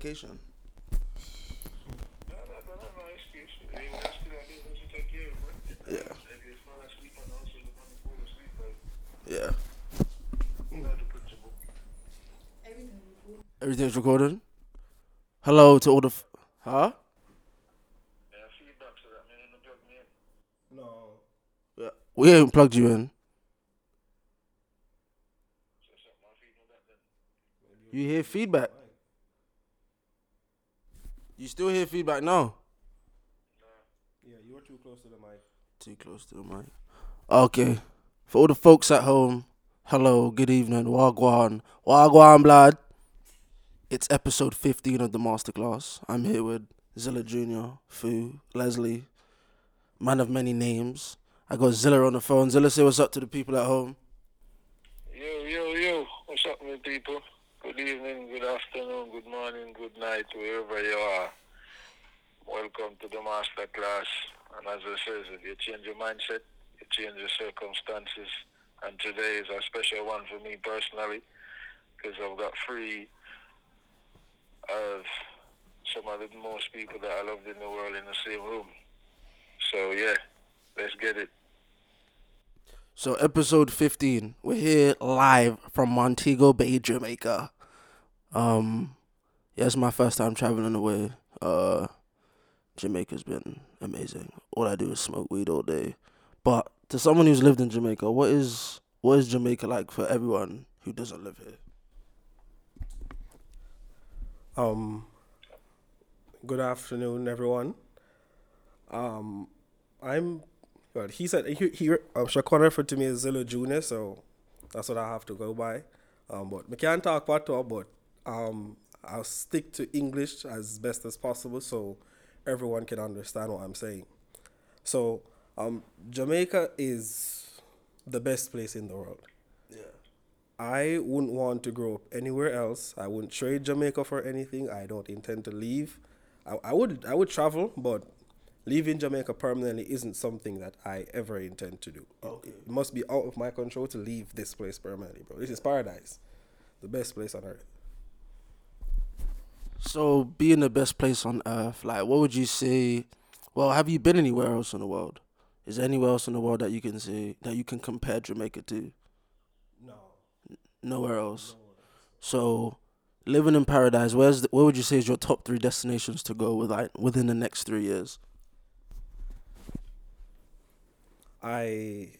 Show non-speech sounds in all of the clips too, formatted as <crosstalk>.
vacation? Yeah. Yeah. Everything's recorded. Hello to all the. F- huh? No. Yeah. We plugged you in. You hear feedback? You still hear feedback now? Yeah, you were too close to the mic. Too close to the mic. Okay. For all the folks at home, hello, good evening, Wagwan. Wagwan, blood. It's episode 15 of the masterclass. I'm here with Zilla Jr., Fu, Leslie, man of many names. I got Zilla on the phone. Zilla, say what's up to the people at home. Yo, yo, yo. What's up, my people? Good evening, good afternoon, good morning, good night, wherever you are. Welcome to the master class. And as I says, if you change your mindset, you change your circumstances. And today is a special one for me personally because I've got three of some of the most people that I loved in the world in the same room. So, yeah, let's get it. So, episode 15, we're here live from Montego Bay, Jamaica. Um, yeah, it's my first time traveling away. Uh, Jamaica's been amazing. All I do is smoke weed all day. But to someone who's lived in Jamaica, what is what is Jamaica like for everyone who doesn't live here? Um, good afternoon, everyone. Um, I'm. Well, he said he he um, referred to me as Zilla Junior, so that's what I have to go by. Um, but we can't talk about but um, I'll stick to English as best as possible so everyone can understand what I'm saying. So, um, Jamaica is the best place in the world. Yeah. I wouldn't want to grow up anywhere else. I wouldn't trade Jamaica for anything. I don't intend to leave. I, I would I would travel, but leaving Jamaica permanently isn't something that I ever intend to do. Okay. It, must be out of my control to leave this place permanently, bro. This is paradise. The best place on earth. So, being the best place on earth, like, what would you say? Well, have you been anywhere else in the world? Is there anywhere else in the world that you can say that you can compare Jamaica to? No. Nowhere else. So, living in paradise, where's the, where would you say is your top three destinations to go with like within the next three years? I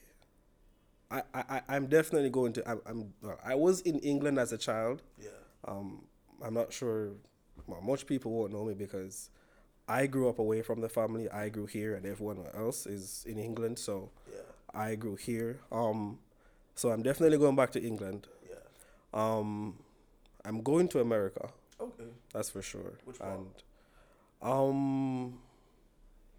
I, I, I'm definitely going to. I'm, I'm. I was in England as a child. Yeah. Um, I'm not sure. Well, much people won't know me because I grew up away from the family. I grew here, and everyone else is in England. So Yeah. I grew here. Um, so I'm definitely going back to England. Yeah. Um, I'm going to America. Okay. That's for sure. Which part? and um,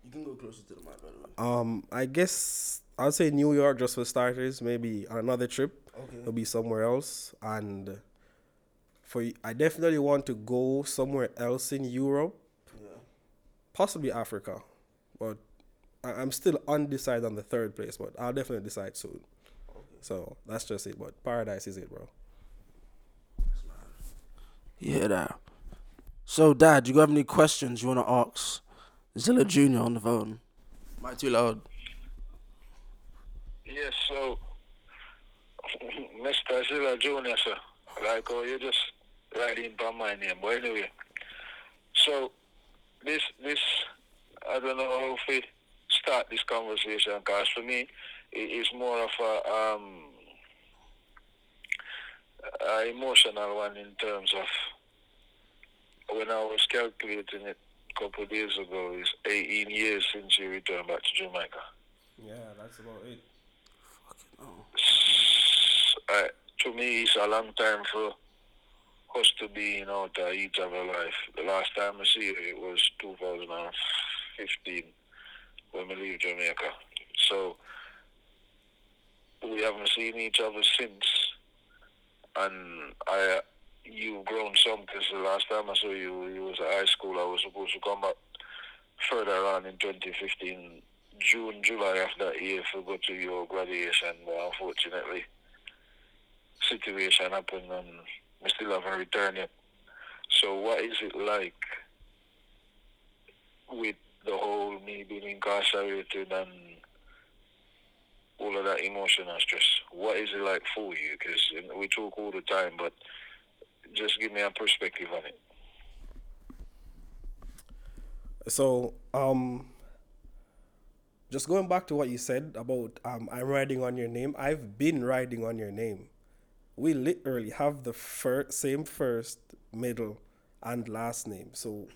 You can go closer to the mic, by the way. um, I guess I'll say New York just for starters. Maybe on another trip. Okay. It'll be somewhere else. And for I definitely want to go somewhere else in Europe, Yeah. possibly Africa, but I- I'm still undecided on the third place. But I'll definitely decide soon. So that's just it. But paradise is it, bro. Yeah, hear that? So, Dad, you have any questions you want to ask Zilla Jr. on the phone? Am I too loud? Yes, so <laughs> Mr. Zilla Jr., sir. Like oh you just writing by my name. But anyway. So this this I don't know how we start this conversation because for me it is more of a um a emotional one in terms of when I was calculating it a couple of days ago, it's 18 years since you returned back to Jamaica. Yeah, that's about it. uh, to me, it's a long time for us to be out of each other life. The last time I see you, it was 2015 when we leave Jamaica. So we haven't seen each other since. And I, you've grown some because the last time I saw you, you was at high school. I was supposed to come back further on in 2015, June, July of that year to go to your graduation. But unfortunately, situation happened and we still haven't returned yet. So what is it like with the whole me being incarcerated and all of that emotional stress? What is it like for you? Because we talk all the time, but just give me a perspective on it. So, um, just going back to what you said about um, I'm riding on your name. I've been riding on your name. We literally have the fir- same first, middle, and last name. So,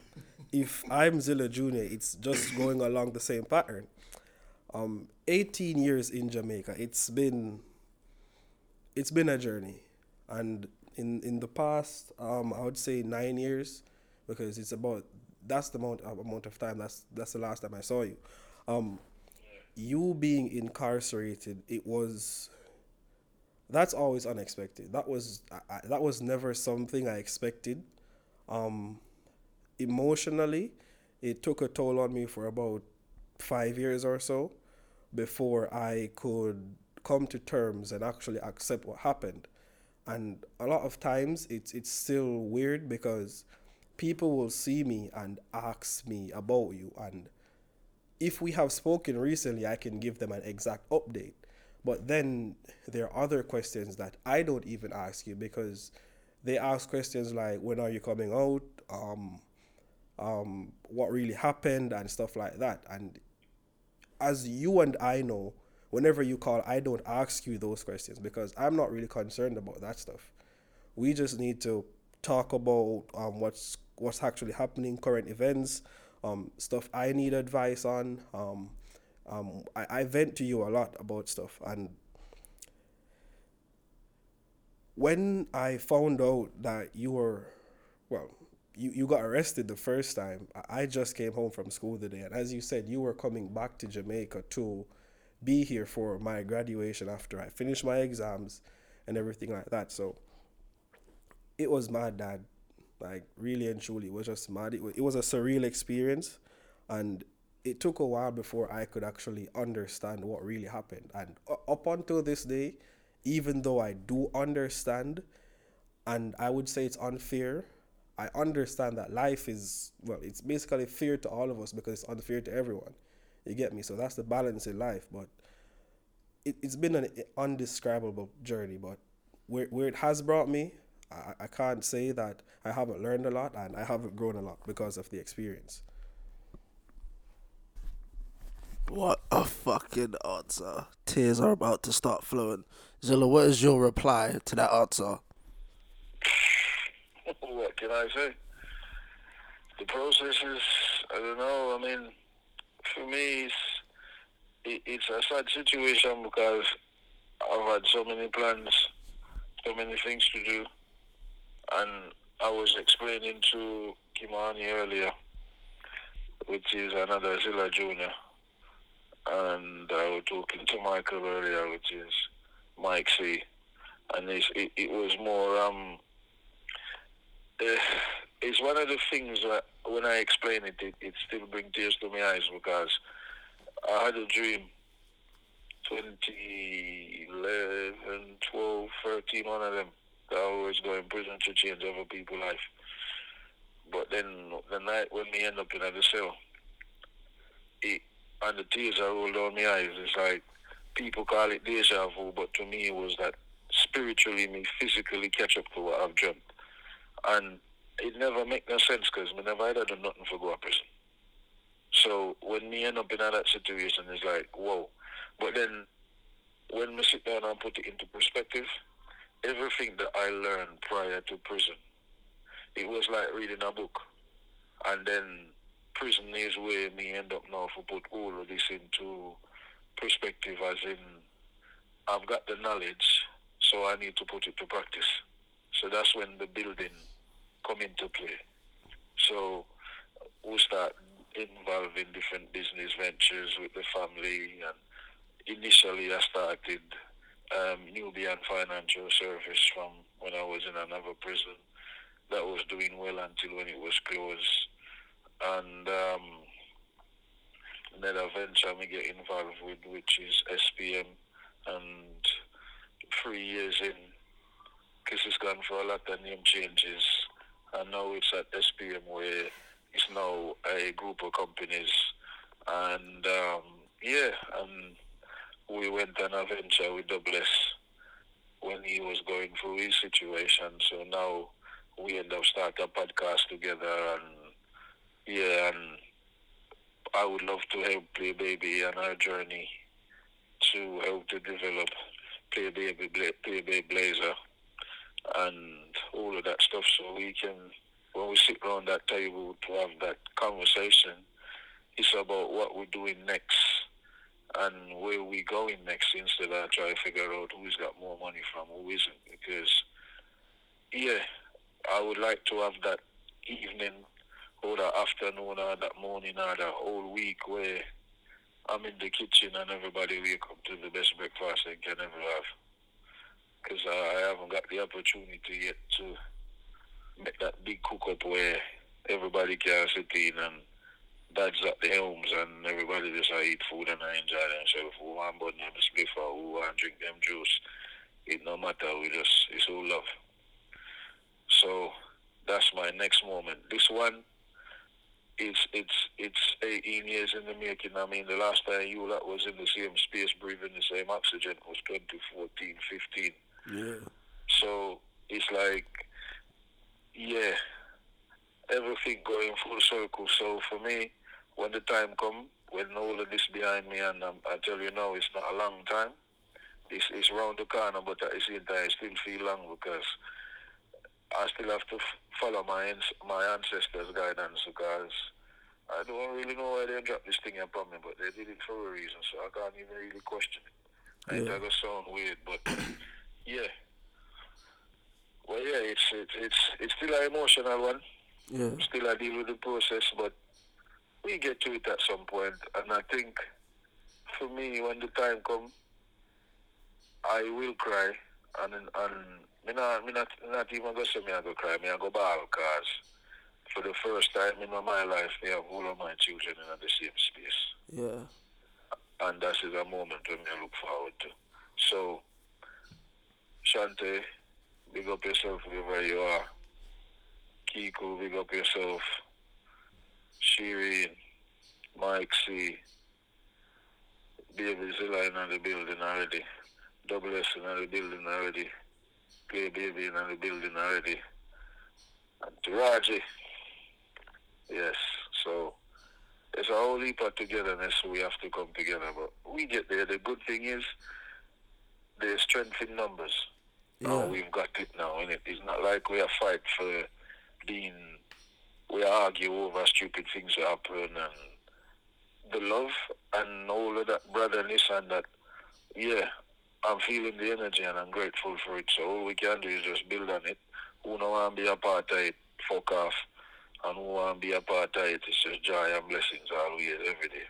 if I'm Zilla Junior, it's just going along the same pattern. Um, 18 years in Jamaica. It's been it's been a journey, and in in the past, um, I would say nine years, because it's about that's the amount amount of time. That's that's the last time I saw you. Um, you being incarcerated, it was. That's always unexpected. That was I, that was never something I expected. Um, emotionally, it took a toll on me for about five years or so before I could come to terms and actually accept what happened. And a lot of times it's it's still weird because people will see me and ask me about you and if we have spoken recently I can give them an exact update. But then there are other questions that I don't even ask you because they ask questions like when are you coming out? Um um what really happened and stuff like that. And as you and I know, whenever you call, I don't ask you those questions because I'm not really concerned about that stuff. We just need to talk about um, what's what's actually happening, current events, um, stuff I need advice on. Um, um, I, I vent to you a lot about stuff, and when I found out that you were, well, you, you got arrested the first time. I just came home from school today, and as you said, you were coming back to Jamaica to be here for my graduation after I finished my exams and everything like that. So it was mad, Dad. Like really and truly, it was just mad. It was, it was a surreal experience, and it took a while before I could actually understand what really happened. And up until this day, even though I do understand, and I would say it's unfair I understand that life is well, it's basically fair to all of us because it's unfair to everyone. You get me? So that's the balance in life. But it, it's been an undescribable journey. But where where it has brought me, I, I can't say that I haven't learned a lot and I haven't grown a lot because of the experience. What a fucking answer. Tears are about to start flowing. Zilla, what is your reply to that answer? <laughs> what can I say? The process is, I don't know. I mean, for me, it's, it, it's a sad situation because I've had so many plans, so many things to do, and I was explaining to Kimani earlier, which is another Zilla Junior, and I was talking to Michael earlier, which is Mike C, and it, it was more um uh, it's one of the things that when I explain it, it, it still brings tears to my eyes because I had a dream 2011, 12, 13, one of them, that I was going to prison to change other people's life. But then the night when we end up in the cell, it, and the tears are rolled down my eyes, it's like people call it deja vu, but to me it was that spiritually me physically catch up to what I've dreamt. And it never make no sense because me never had done nothing for go to prison. So when me end up in that situation, it's like, whoa. But then when me sit down and put it into perspective, everything that I learned prior to prison, it was like reading a book. And then prison is where me end up now for put all of this into perspective as in I've got the knowledge, so I need to put it to practice. So that's when the building come into play. So we start involving different business ventures with the family and initially I started um, Nubian Financial Service from when I was in another prison that was doing well until when it was closed. And um, another venture I get involved with, which is SPM. And three years in, because it's gone for a lot of name changes and now it's at SPM where it's now a group of companies, and um, yeah, and we went on a venture with Double S when he was going through his situation. So now we end up start a podcast together, and yeah, and I would love to help Play Baby on our journey to help to develop Play Baby, Play Baby Blazer, and all of that stuff, so we can, when we sit around that table to have that conversation, it's about what we're doing next and where we're going next instead of trying to figure out who's got more money from who isn't. Because, yeah, I would like to have that evening or that afternoon or that morning or that whole week where I'm in the kitchen and everybody wake up to the best breakfast they can ever have. Because I, I haven't got the opportunity yet to make that big cook up where everybody can sit in and dad's at the helms and everybody just uh, eat food and I enjoy themselves. Who want bun them spliff or who want drink them juice. It no matter, we just, it's all love. So that's my next moment. This one, it's it's it's 18 years in the making. I mean, the last time you lot was in the same space, breathing the same oxygen was 2014, 15. Yeah. So it's like, yeah, everything going full circle. So for me, when the time come, when all of this behind me, and um, I tell you now, it's not a long time. It's, it's round the corner, but at the same time, I still feel long because I still have to f- follow my my ancestors' guidance because I don't really know why they dropped this thing upon me, but they did it for a reason, so I can't even really question it. I Yeah. yeah. that sound weird, but <coughs> yeah. Well, yeah, it's it's it's it's still an emotional one. Yeah. Still, I deal with the process, but we get to it at some point, and I think for me, when the time comes, I will cry, and and me not me not not even go say me I go cry, me I go bawl, cause for the first time in my life, me have all of my children in the same space Yeah. and that is a moment when I look forward to. So, Shante, big up yourself wherever you are. Kiku, big up yourself. Shireen, Mike C, Baby Zilla in the building already. Double S in the building already. Play Baby in the building already. And Taraji. Yes, so it's a whole heap of togetherness we have to come together but we get there the good thing is there's strength in numbers now Yeah. we've got it now and it's not like we are fight for being we argue over stupid things that happen and the love and all of that brotherness and that yeah I'm feeling the energy and I'm grateful for it so all we can do is just build on it who don't want to be a part of it fuck off and who want to be a part of it, it's just joy and blessings always, every day.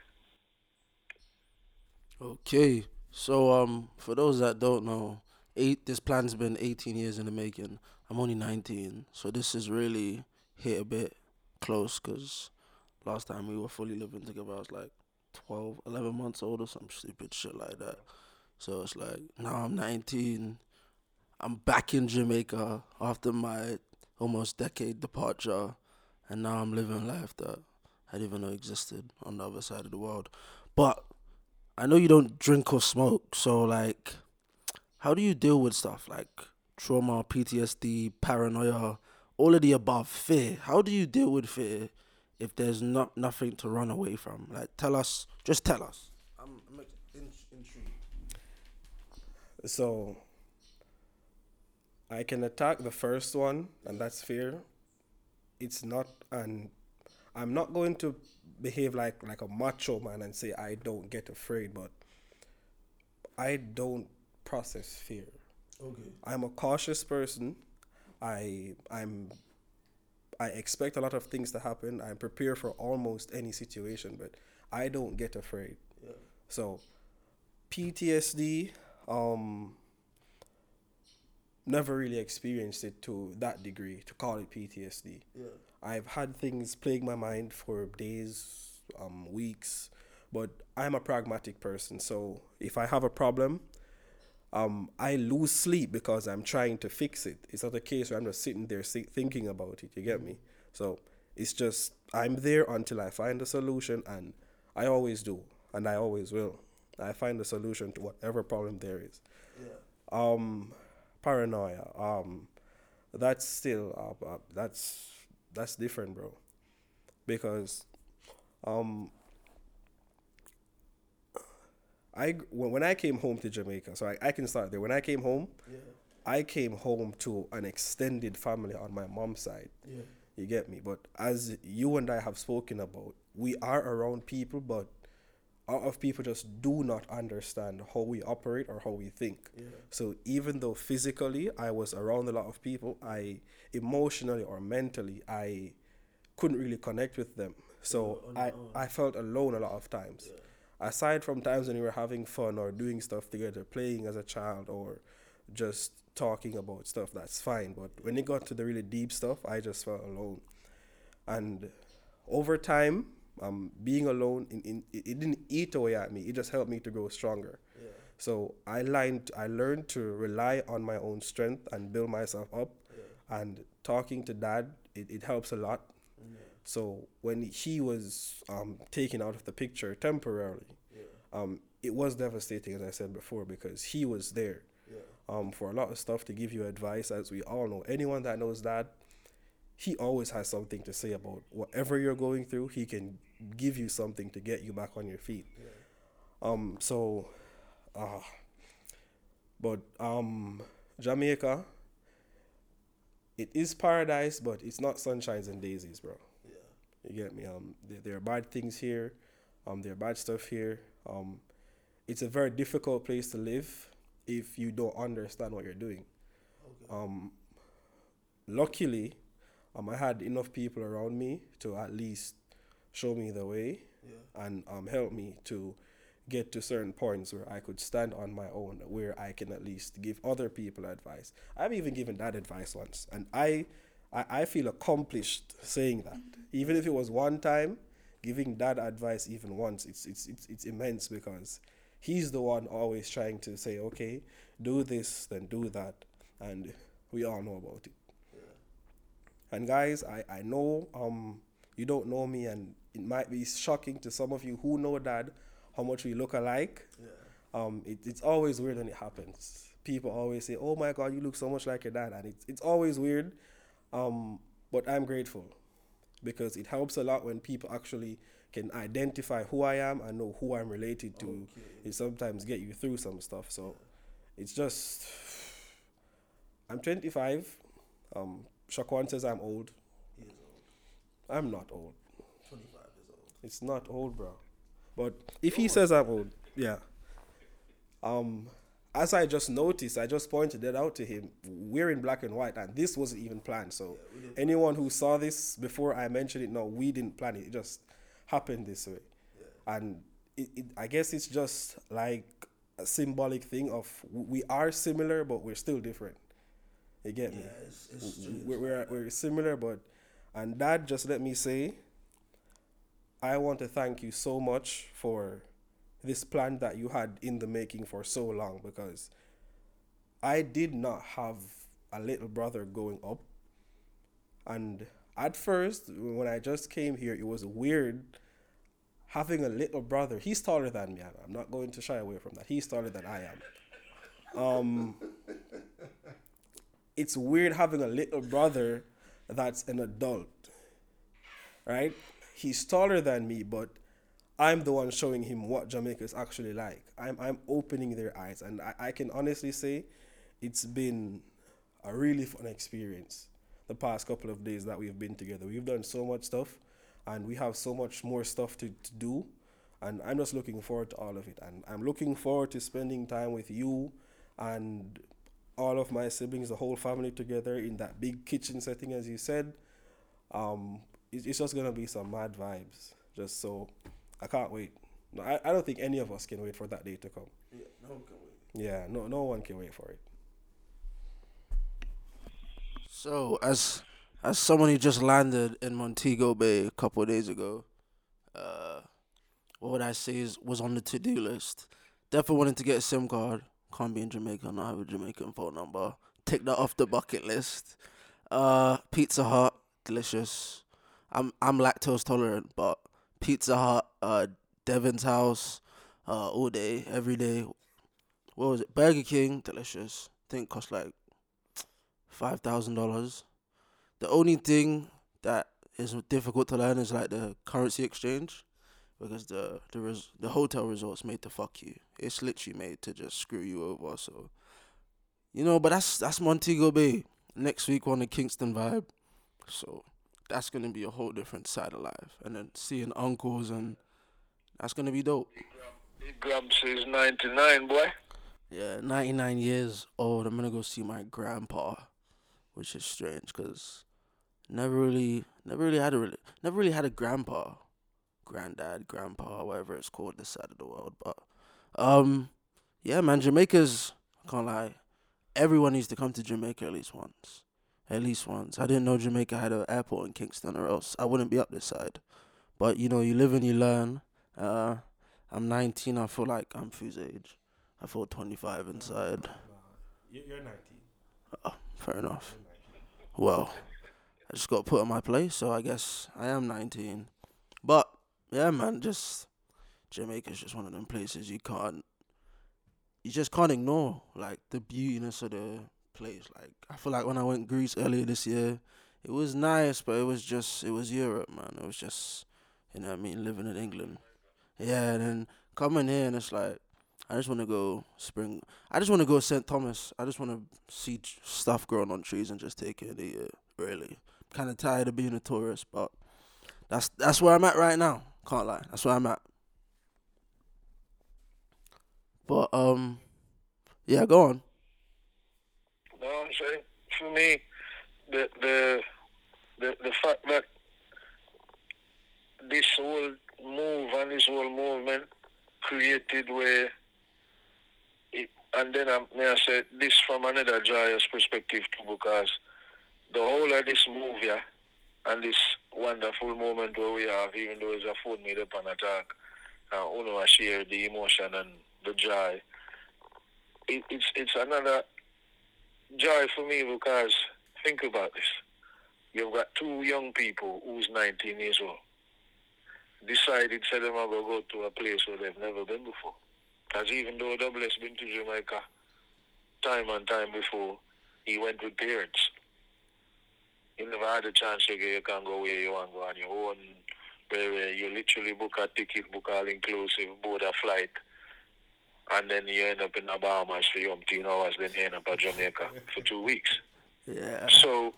Okay. So um, for those that don't know, eight this plan's been 18 years in the making. I'm only 19, so this is really hit a bit close because last time we were fully living together, I was like 12, 11 months old or some stupid shit like that. So it's like now I'm 19. I'm back in Jamaica after my almost decade departure, and now I'm living life that I didn't even know existed on the other side of the world. But I know you don't drink or smoke, so like, how do you deal with stuff like trauma, PTSD, paranoia, all of the above, fear? How do you deal with fear if there's not nothing to run away from? Like, tell us, just tell us. I'm, I'm in, intrigued. So I can attack the first one, and that's fear. It's not, and I'm not going to behave like like a macho man and say I don't get afraid, but I don't process fear. Okay. I'm a cautious person. I I'm I expect a lot of things to happen. I'm prepared for almost any situation, but I don't get afraid. Yeah. So PTSD, um never really experienced it to that degree to call it PTSD. Yeah. I've had things plague my mind for days, um, weeks, but I'm a pragmatic person. So if I have a problem, um, I lose sleep because I'm trying to fix it. It's not a case where I'm just sitting there thinking about it. You get me? So it's just I'm there until I find a solution, and I always do, and I always will. I find a solution to whatever problem there is. Um, paranoia. Um, that's still uh, uh, that's that's different, bro. Because, um, I when when I came home to Jamaica, so I, I can start there. When I came home, I came home to an extended family on my mom's side. You get me? But as you and I have spoken about, we are around people, but a lot of people just do not understand how we operate or how we think. So even though physically I was around a lot of people, I emotionally or mentally I couldn't really connect with them. So I, I felt alone a lot of times. Aside from times when we were having fun or doing stuff together, playing as a child or just talking about stuff, that's fine. But when it got to the really deep stuff, I just felt alone. And over time, um, being alone, in, in, it didn't eat away at me. It just helped me to grow stronger. Yeah. So I learned, I learned to rely on my own strength and build myself up. Yeah. And talking to dad, it, it helps a lot. Yeah. So when he was um, taken out of the picture temporarily, um, it was devastating, as I said before, because he was there um, for a lot of stuff to give you advice. As we all know, anyone that knows dad, he always has something to say about whatever you're going through. He can give you something to get you back on your feet. Um, so, uh, but um, Jamaica, it is paradise, but it's not sunshines and daisies, bro. Yeah. You get me? Um, there, there are bad things here. Um, there are bad stuff here. Um, it's a very difficult place to live if you don't understand what you're doing. Um, luckily, um, I had enough people around me to at least show me the way and um, help me to get to certain points where I could stand on my own, where I can at least give other people advice. I've even given that advice once, and I, I, I feel accomplished saying that. Even if it was one time, giving that advice even once, it's it's it's, it's immense because he's the one always trying to say, okay, do this, then do that, and we all know about it. And guys, I, I know um you don't know me and it might be shocking to some of you who know dad how much we look alike. Yeah. Um it, it's always weird when it happens. People always say, Oh my god, you look so much like your dad and it's it's always weird. Um but I'm grateful because it helps a lot when people actually can identify who I am and know who I'm related to. It sometimes get you through some stuff. So it's just I'm 25. Um, Shaquan says I'm old. He is old. I'm not old. 25 is old. It's not old, bro. But if he says I'm old, yeah. Um, as I just noticed, I just pointed it out to him. We're in black and white, and this wasn't even planned. So anyone who saw this before I mentioned it, no, we didn't plan it. It just happened this way, and it, it, I guess it's just like a symbolic thing of we are similar, but we're still different. You get me? we're, we're, we're similar, but and that just let me say, I want to thank you so much for this plan that you had in the making for so long because I did not have a little brother going up. And at first, when I just came here, it was weird having a little brother. He's taller than me. I'm- I'm not going to shy away from that. He's taller than I am. Um, it's weird having a little brother that's an adult, right? He's taller than me, but I'm the one showing him what Jamaica is actually like. I'm, I'm opening their eyes, and I, I can honestly say it's been a really fun experience the past couple of days that we've been together. We've done so much stuff, and we have so much more stuff to, to do. And I'm just looking forward to all of it. And I'm looking forward to spending time with you and all of my siblings, the whole family together in that big kitchen setting, as you said. Um, it- it's just gonna be some mad vibes. Just so, I can't wait. No, I, I don't think any of us can wait for that day to come. Yeah, no one can wait. Yeah, no, no one can wait for it. So as as someone who just landed in Montego Bay a couple of days ago, uh, what would I say is was on the to do list. Definitely wanted to get a SIM card Can't be in Jamaica not have a Jamaican phone number. Take that off the bucket list. Uh, Pizza Hut, delicious. I'm I'm lactose tolerant, but Pizza Hut, uh, Devon's house, uh, all day, every day. What was it? Burger King, delicious. think cost like five thousand dollars. The only thing that is difficult to learn is like the currency exchange, because the the res- the hotel resort's made to fuck you. It's literally made to just screw you over. So, you know, but that's that's Montego Bay. Next week we're on the Kingston vibe, so that's gonna be a whole different side of life. And then seeing uncles and that's gonna be dope. Big Gramps is 99, boy. Yeah, 99 years old. I'm gonna go see my grandpa, which is strange because never really, never really had a never really had a grandpa, granddad, grandpa, whatever it's called this side of the world. But um, yeah, man, Jamaica's I can't lie. Everyone needs to come to Jamaica at least once. At least once. I didn't know Jamaica had an airport in Kingston, or else I wouldn't be up this side. But you know, you live and you learn. Uh, I'm 19. I feel like I'm Fu's age. I feel 25 inside. You're 19. Fair enough. Well, I just got put in my place, so I guess I am 19. But yeah, man, just Jamaica's just one of them places you can't, you just can't ignore like the beautiness of the place. Like I feel like when I went Greece earlier this year, it was nice, but it was just it was Europe, man. It was just you know I mean, living in England. Yeah, and then coming here and it's like I just want to go spring. I just want to go St. Thomas. I just want to see stuff growing on trees and just take it in. Really, kind of tired of being a tourist, but that's that's where I'm at right now. Can't lie, that's where I'm at. But um, yeah, go on. No, I'm saying for me, the the the the fact that this whole move and this whole movement created where it, and then I may I say this from another joyous perspective too because the whole of this move yeah and this wonderful moment where we have even though it's a phone made up on attack uh, I share the emotion and the joy it, it's it's another joy for me because think about this. You've got two young people who's 19 years old decided say them to go to a place where they've never been before. Because even though Double has been to Jamaica time and time before, he went with parents. You never had a chance to go, you can go where you want to go on your own, where, you literally book a ticket, book all inclusive, board a flight, and then you end up in the Bahamas for umpteen hours, then you end up at Jamaica for two weeks. Yeah, So,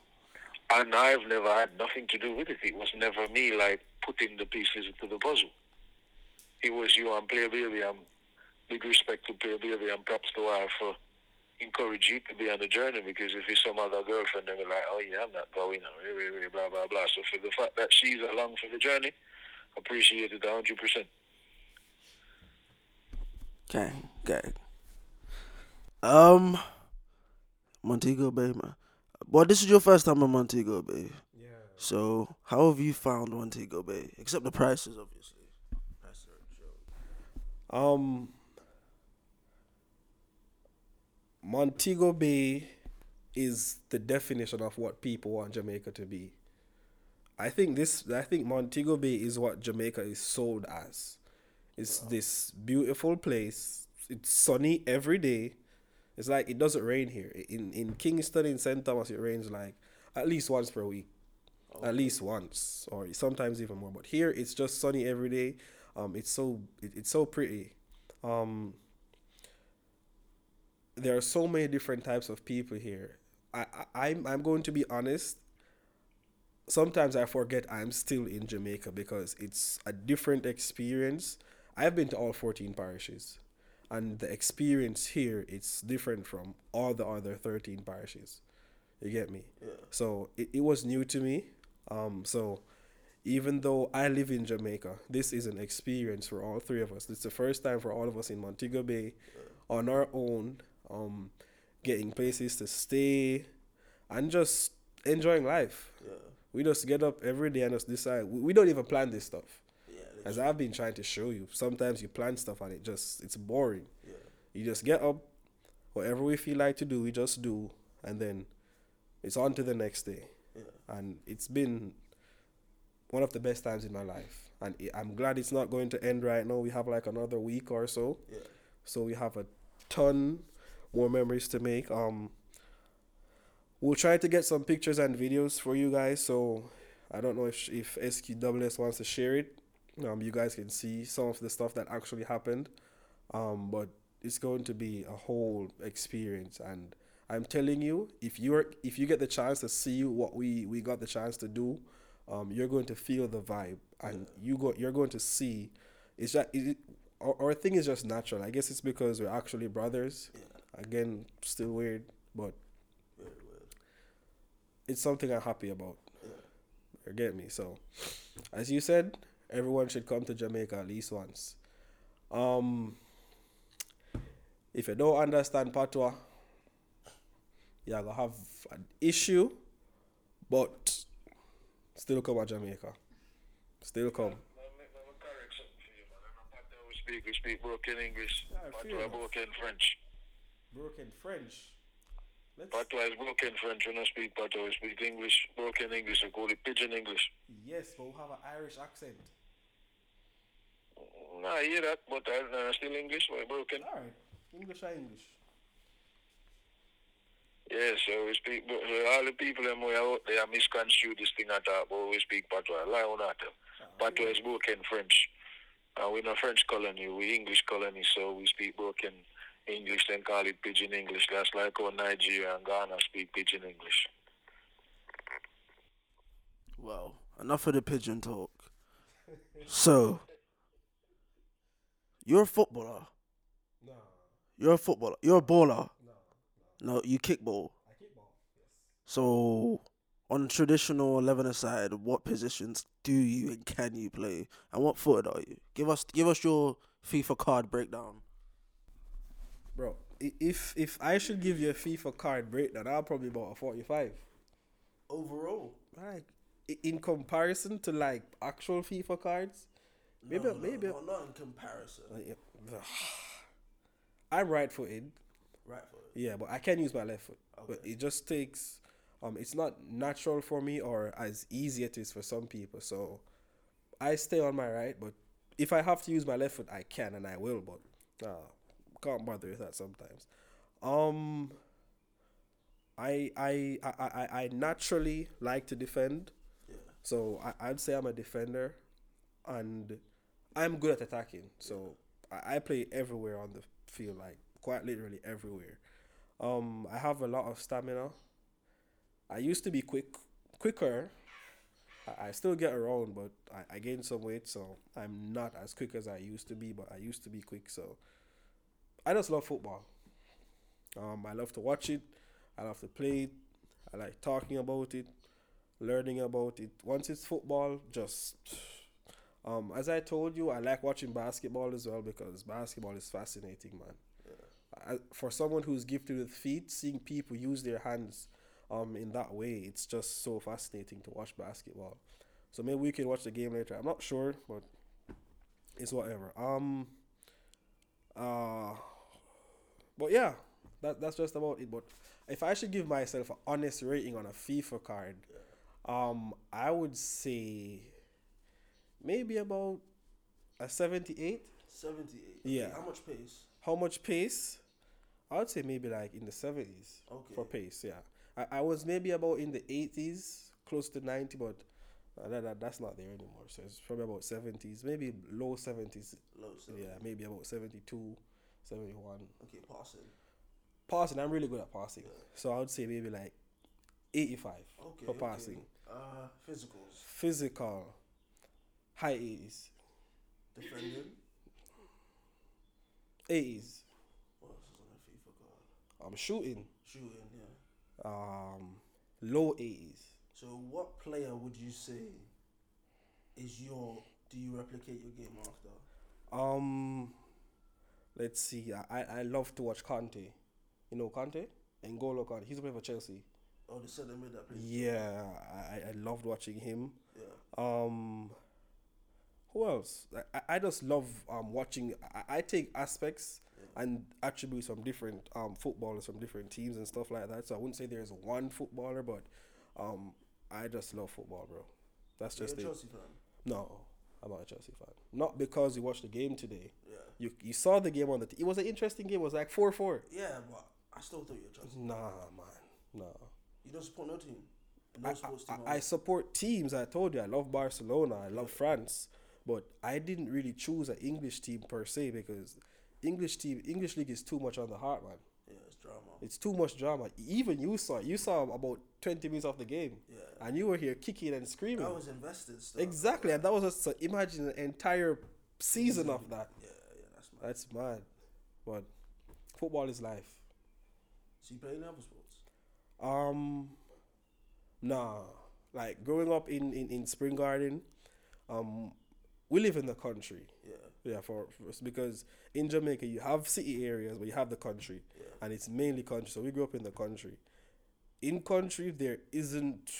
and I've never had nothing to do with it. It was never me like putting the pieces into the puzzle. It was you and Play Baby. and big respect to Play Baby and props to her for encourage you to be on the journey because if it's some other girlfriend, they'll be like, oh yeah, I'm not going, and really, really, blah, blah, blah. So for the fact that she's along for the journey, appreciate it 100%. gang, gang. Um, Montego Bay, man. Well, this is your first time in Montego Bay. Yeah. So, how have you found Montego Bay? Except the prices, obviously. Prices are a joke. Um, Montego Bay is the definition of what people want Jamaica to be. I think this. I think Montego Bay is what Jamaica is sold as. It's this beautiful place. It's sunny every day. It's like it doesn't rain here. In in Kingston, in St. Thomas, it rains like at least once per week. At least once, or sometimes even more. But here, it's just sunny every day. Um, it's so it, it's so pretty. Um, there are so many different types of people here. I, I I'm I'm going to be honest. Sometimes I forget I'm still in Jamaica because it's a different experience. I've been to all 14 parishes, and the experience here it's different from all the other 13 parishes. You get me? So it, it was new to me. Um, so even though I live in Jamaica, this is an experience for all three of us. It's the first time for all of us in Montego Bay on our own, um, getting places to stay and just enjoying life. We just get up every day and just decide. We, we don't even plan this stuff. As I've been trying to show you, sometimes you plan stuff and it just it's boring. You just get up, whatever we feel like to do, we just do, and then it's on to the next day. Yeah. And it's been one of the best times in my life, and I'm glad it's not going to end right now. We have like another week or so, Yeah. so we have a ton more memories to make. Um, we'll try to get some pictures and videos for you guys. So I don't know if if SQWS wants to share it. Um, you guys can see some of the stuff that actually happened. Um, but it's going to be a whole experience, and I'm telling you, if you're if you get the chance to see what we we got the chance to do, um, you're going to feel the vibe, and you go you're going to see. It's just it, our, our thing is just natural. I guess it's because we're actually brothers. Yeah. Again, still weird, but Very weird. it's something I'm happy about. Yeah. Get me? So, as you said, everyone should come to Jamaica at least once. Um, if you don't understand Patois, you're gonna have an issue, but still come to Jamaica. Still come. Let me, let me correct something for you, man. I know Patois we speak, we speak broken English. Yeah, I feel Patois that. broken French. Broken French. Let's, Patois is broken French. We don't speak Patois, we speak English. Broken English, we call it pidgin English. yes, but we have an Irish accent. Nah, I hear that, but I, uh, still English, why broken? All right, English or English. Yeah, so we speak, but so all the people them way out there misconstrue this thing at all, but we speak Patois. Lie on that. Patois is broken French. Uh, we're not French colony, we English colony, so we speak broken English, then call it pidgin English. That's like how Nigeria and Ghana speak pidgin English. Well, enough of the pigeon talk. So, you're a footballer. No, You're a footballer. You're a baller. no, No, you kickball. I kickball. Yes. So, on traditional 11 aside, what positions do you and can you play? And what footed are you? Give us give us your FIFA card breakdown. Bro, if if I should give you a FIFA card breakdown, I'll probably about a forty-five. Overall. Like in comparison to like actual FIFA cards, maybe maybe not in comparison. yeah. I'm <sighs> right-footed. Right foot. Yeah, but I can use my left foot. But it just takes um it's not natural for me or as easy it is for some people. So I stay on my right, but if I have to use my left foot I can and I will, but uh can't bother with that sometimes. Um I I I, I, I naturally like to defend. Yeah. So I, I'd say I'm a defender and I'm good at attacking. So I, I play everywhere on the field, like quite literally everywhere. Um, I have a lot of stamina. I used to be quick, quicker. I, I still get around, but I, I gained some weight, so I'm not as quick as I used to be. But I used to be quick, so I just love football. Um, I love to watch it. I love to play it. I like talking about it, learning about it. Once it's football, just um, as I told you, I like watching basketball as well because basketball is fascinating, man. I, for someone who's gifted with feet, seeing people use their hands um in that way, it's just so fascinating to watch basketball. So maybe we can watch the game later. I'm not sure, but it's whatever. Um. Uh. But yeah, that that's just about it. But if I should give myself an honest rating on a FIFA card, um, I would say maybe about a seventy-eight. 78. Yeah. How much pace? How much pace? I would say maybe like in the seventies Okay. for pace. Yeah, I, I was maybe about in the eighties, close to ninety, but uh, that, that that's not there anymore. So it's probably about seventies, maybe low seventies. Low seven. Yeah, maybe about 72, 71. Okay, passing. Passing, I'm really good at passing, so I would say maybe like eighty-five Okay. for okay. passing. Uh, physicals. Physical, high eighties, Defending. eighties. What else is on a FIFA card? I'm shooting, Shooting, yeah. um, low eighties. So, what player would you say is your? Do you replicate your game after? Um, let's see. I, I love to watch Kanté. You know Kanté? N'Golo Kanté. He's a player for Chelsea. Oh, the centre mid that plays. Yeah, I, I loved watching him. Yeah. Um, who else? I, I- just love um watching. I, I take aspects and attributes from different um footballers from different teams and stuff like that. So I wouldn't say there's one footballer, but um I just love football, bro. That's just it. Chelsea fan. No, I'm not a Chelsea fan. Not because you watched the game today. Yeah. You you saw the game on the. T- it was an interesting game. It was like four four. Yeah, but I still thought you're Chelsea. Nah, man, nah. You don't support no team. No I, sports I, team. I support teams. I told you I love Barcelona. I love France, but I didn't really choose an English team per se because English team English league is too much on the heart, man. Yeah, it's drama. It's too much drama. Even you saw it. You saw about twenty minutes of the game, Yeah. and you were here kicking and screaming. I was invested. Still. exactly, and that was just so imagine an entire season of that. Yeah, yeah, that's mad. That's mad, but football is life. So you play any other sports? Um, nah. Like growing up in in in Spring Garden, um, we live in the country. Yeah. For, for because in Jamaica you have city areas, but you have the country, Yeah. and it's mainly country. So we grew up in the country. In country, there isn't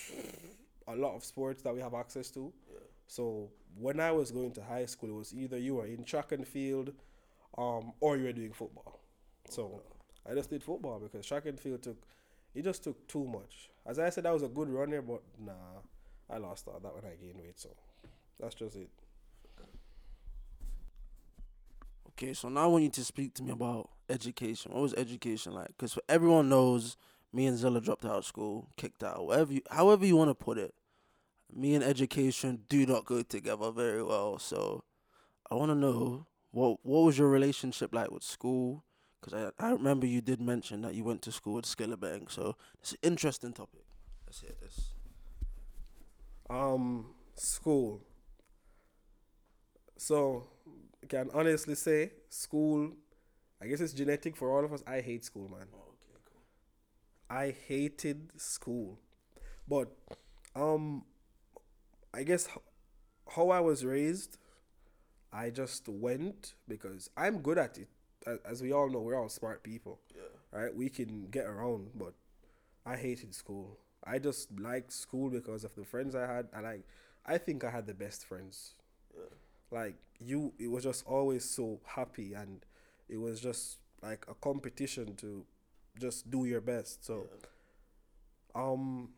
a lot of sports that we have access to. Yeah. So when I was going to high school, it was either you were in track and field, um, or you were doing football. So I just did football because track and field took, it just took too much. As I said, I was a good runner, but nah, I lost all that when I gained weight. So that's just it. Okay, so now I want you to speak to me about education. What was education like? Because everyone knows me and Zilla dropped out of school, kicked out, whatever you, however you want to put it. Me and education do not go together very well. So I want to know what what was your relationship like with school? Because I, I remember you did mention that you went to school with Skillabang. So it's an interesting topic. Let's hear this. Um, school. So, can honestly say, school. I guess it's genetic for all of us. I hate school, man. Oh, okay, cool. I hated school, but um, I guess how I was raised, I just went because I'm good at it. As we all know, we're all smart people, Yeah. right? We can get around, but I hated school. I just liked school because of the friends I had. I like, I think I had the best friends Yeah. Like you it was just always so happy and it was just like a competition to just do your best. So um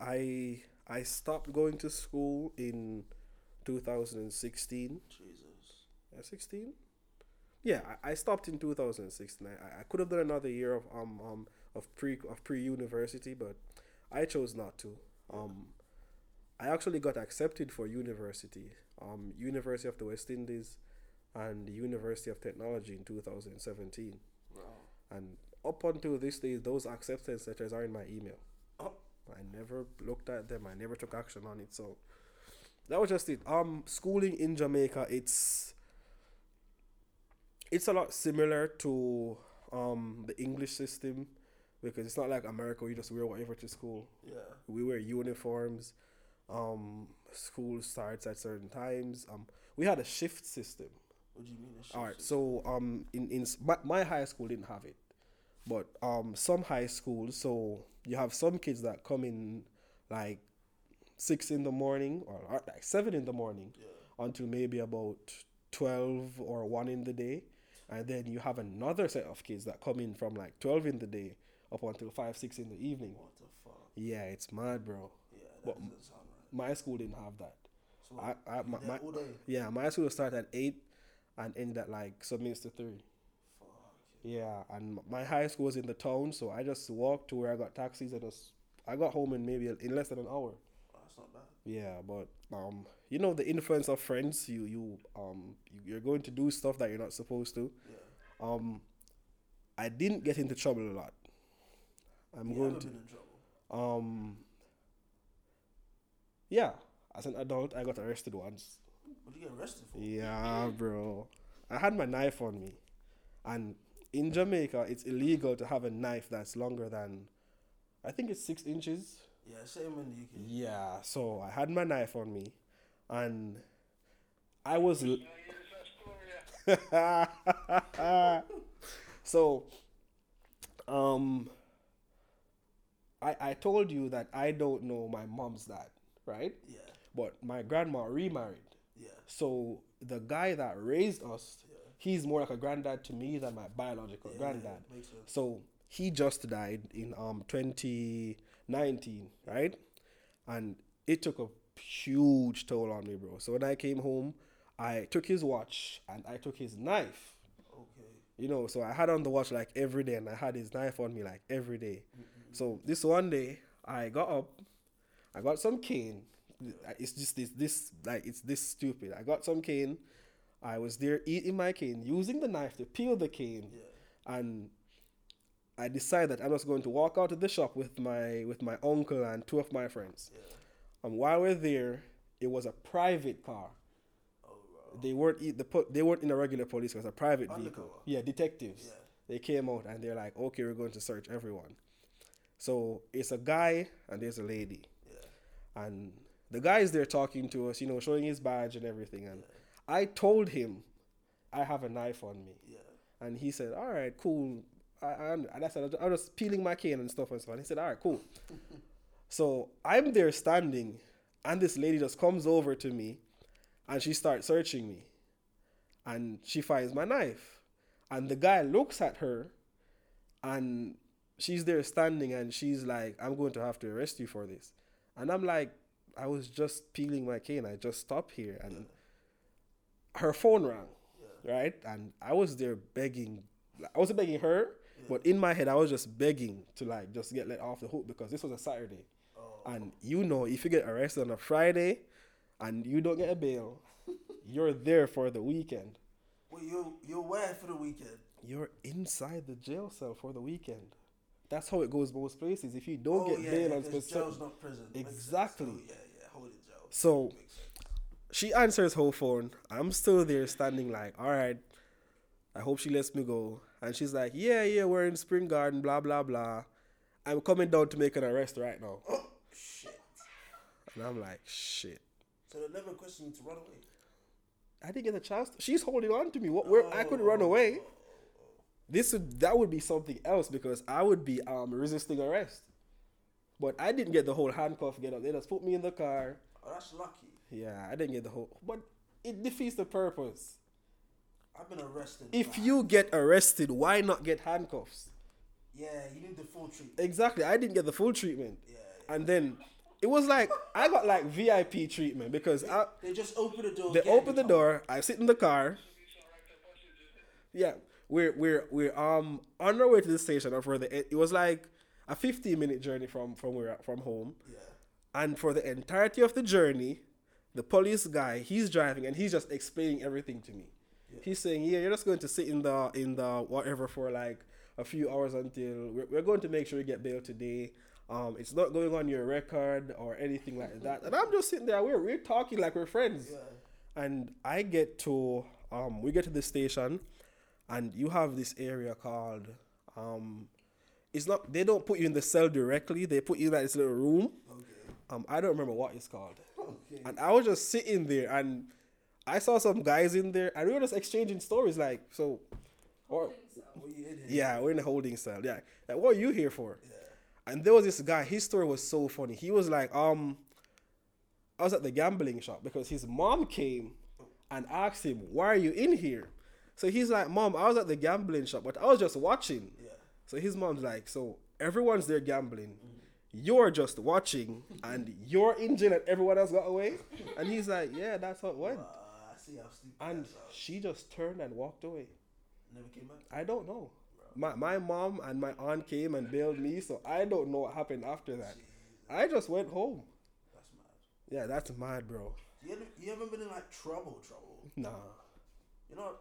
i i stopped going to school in 2016 Jesus. uh, 16 yeah I, I stopped in 2016 I, I could have done another year of um um of pre of pre university but i chose not to. Um I actually got accepted for university, um, University of the West Indies, and the University of Technology in 2017. Wow. And up until this day, those acceptance letters are in my email. Oh, I never looked at them. I never took action on it. So that was just it. Um, schooling in Jamaica, it's it's a lot similar to um the English system because it's not like America. where You just wear whatever to school yeah. we wear uniforms um school starts at certain times um we had a shift system What do you mean? a all right shift so um in in my, my high school didn't have it but um some high schools so you have some kids that come in like six in the morning or like seven in the morning Yeah. until maybe about 12 or 1 in the day and then you have another set of kids that come in from like 12 in the day up until 5 6 in the evening What the fuck? yeah it's mad bro Yeah, But- doesn't sound right. My school didn't have that. So I, I my, my, yeah, my school started at eight and ended at like some minutes to three. Fuck. Yeah, and my high school was in the town, so I just walked to where I got taxis and just I got home in maybe in less than an hour. Oh, that's not bad. Yeah, but um, you know the influence of friends. You you um you, you're going to do stuff that you're not supposed to. Yeah. Um, I didn't get into trouble a lot. I'm You going to been in trouble? um. Yeah, as an adult, I got arrested once. What did you get arrested for? Yeah, bro. I had my knife on me. And in Jamaica, it's illegal to have a knife that's longer than, I think it's six inches. Yeah, same in the UK. Yeah, so I had my knife on me. And I was. l- Yeah, here's <laughs> a story. so, um, I, I told you that I don't know my mom's dad, right? Yeah. But my grandma remarried. Yeah. So the guy that raised us, Yeah. he's more like a granddad to me than my biological Yeah, granddad. sense. So he just died in um 2019, right? And it took a huge toll on me, bro. So when I came home, I took his watch and I took his knife. Okay. You know, so I had on the watch like every day and I had his knife on me like every day. So this one day I got up, I got some cane. It's just this this like it's this stupid. I got some cane. I was there eating my cane, using the knife to peel the cane. And I decided that I was going to walk out of the shop with my with my uncle and two of my friends. And while we're there, it was a private car. Oh, wow. They weren't the po- they weren't in a regular police car, it was a private vehicle. Yeah, detectives. Yeah. They came out and they're like, okay, we're going to search everyone. So it's a guy and there's a lady. Yeah. And the guy is there talking to us, you know, showing his badge and everything. And I told him I have a knife on me. Yeah. And he said, all right, cool. I, I, and I said, I was peeling my cane and stuff and stuff. And he said, all right, cool. <laughs> so I'm there standing, and this lady just comes over to me, and she starts searching me, and she finds my knife, and the guy looks at her, and she's there standing, and she's like, I'm going to have to arrest you for this, and I'm like, I was just peeling my cane. I just stopped here, and her phone rang, right? And I was there begging. I wasn't begging her, but in my head, I was just begging to like just get let off the hook because this was a Saturday, oh. and you know, if you get arrested on a Friday, and you don't get a bail, <laughs> you're there for the weekend. Well, you're you're where for the weekend? You're inside the jail cell for the weekend. That's how it goes most places. If you don't oh, get yeah, bail yeah, on specific, jail's not prison. Exactly. Oh, yeah, yeah, holding jail. So she answers her phone. I'm still there standing like, all right, I hope she lets me go. And she's like, yeah, yeah, we're in Spring Garden, blah, blah, blah. I'm coming down to make an arrest right now. Oh <gasps> shit! And I'm like, shit. So they never questioned you to run away. I didn't get a chance. To, she's holding on to me. What? Where I couldn't run oh. away. This would that would be something else because I would be um resisting arrest. But I didn't get the whole handcuff get up. They just put me in the car. Oh, that's lucky. Yeah, I didn't get the whole. But it defeats the purpose. I've been arrested. If you get arrested, why not get handcuffs? yeah, you need the full treatment. Exactly. I didn't get the full treatment. Yeah, And then it was like I got like VIP treatment because I, They just open the door. they open the car. door. I sit in the car. Yeah, we're we're we're um on our way to the station. Or for the it was like a fifteen minute journey from from where from home. Yeah. And for the entirety of the journey, the police guy he's driving and he's just explaining everything to me. Yeah. He's saying, "Yeah, you're just going to sit in the in the whatever for like a few hours until we're, we're going to make sure you get bail today. Um, it's not going on your record or anything like that." And I'm just sitting there. We're we're talking like we're friends. Yeah. And I get to um, we get to the station, and you have this area called um, it's not they don't put you in the cell directly. They put you in like this little room. Okay. Um, I don't remember what it's called. Okay. And I was just sitting there, and I saw some guys in there, and we were just exchanging stories. Like, so, or What you in here? yeah, we're in a holding cell. Yeah, like, what are you here for? Yeah. And there was this guy. His story was so funny. He was like, um, I was at the gambling shop because his mom came and asked him, "Why are you in here?" So he's like, "Mom, I was at the gambling shop, but I was just watching." Yeah. So his mom's like, "So everyone's there gambling." You're just watching, and you're in jail, and everyone else got away. <laughs> And he's like, "Yeah, that's how it went." Uh, I see how stupid. And she just turned and walked away. never came back. I don't know. My my mom and my aunt came and bailed me, so I don't know what happened after that. I just went home. That's mad. Yeah, that's mad, bro. You ever, you ever been in like trouble? Trouble? Nah. You know?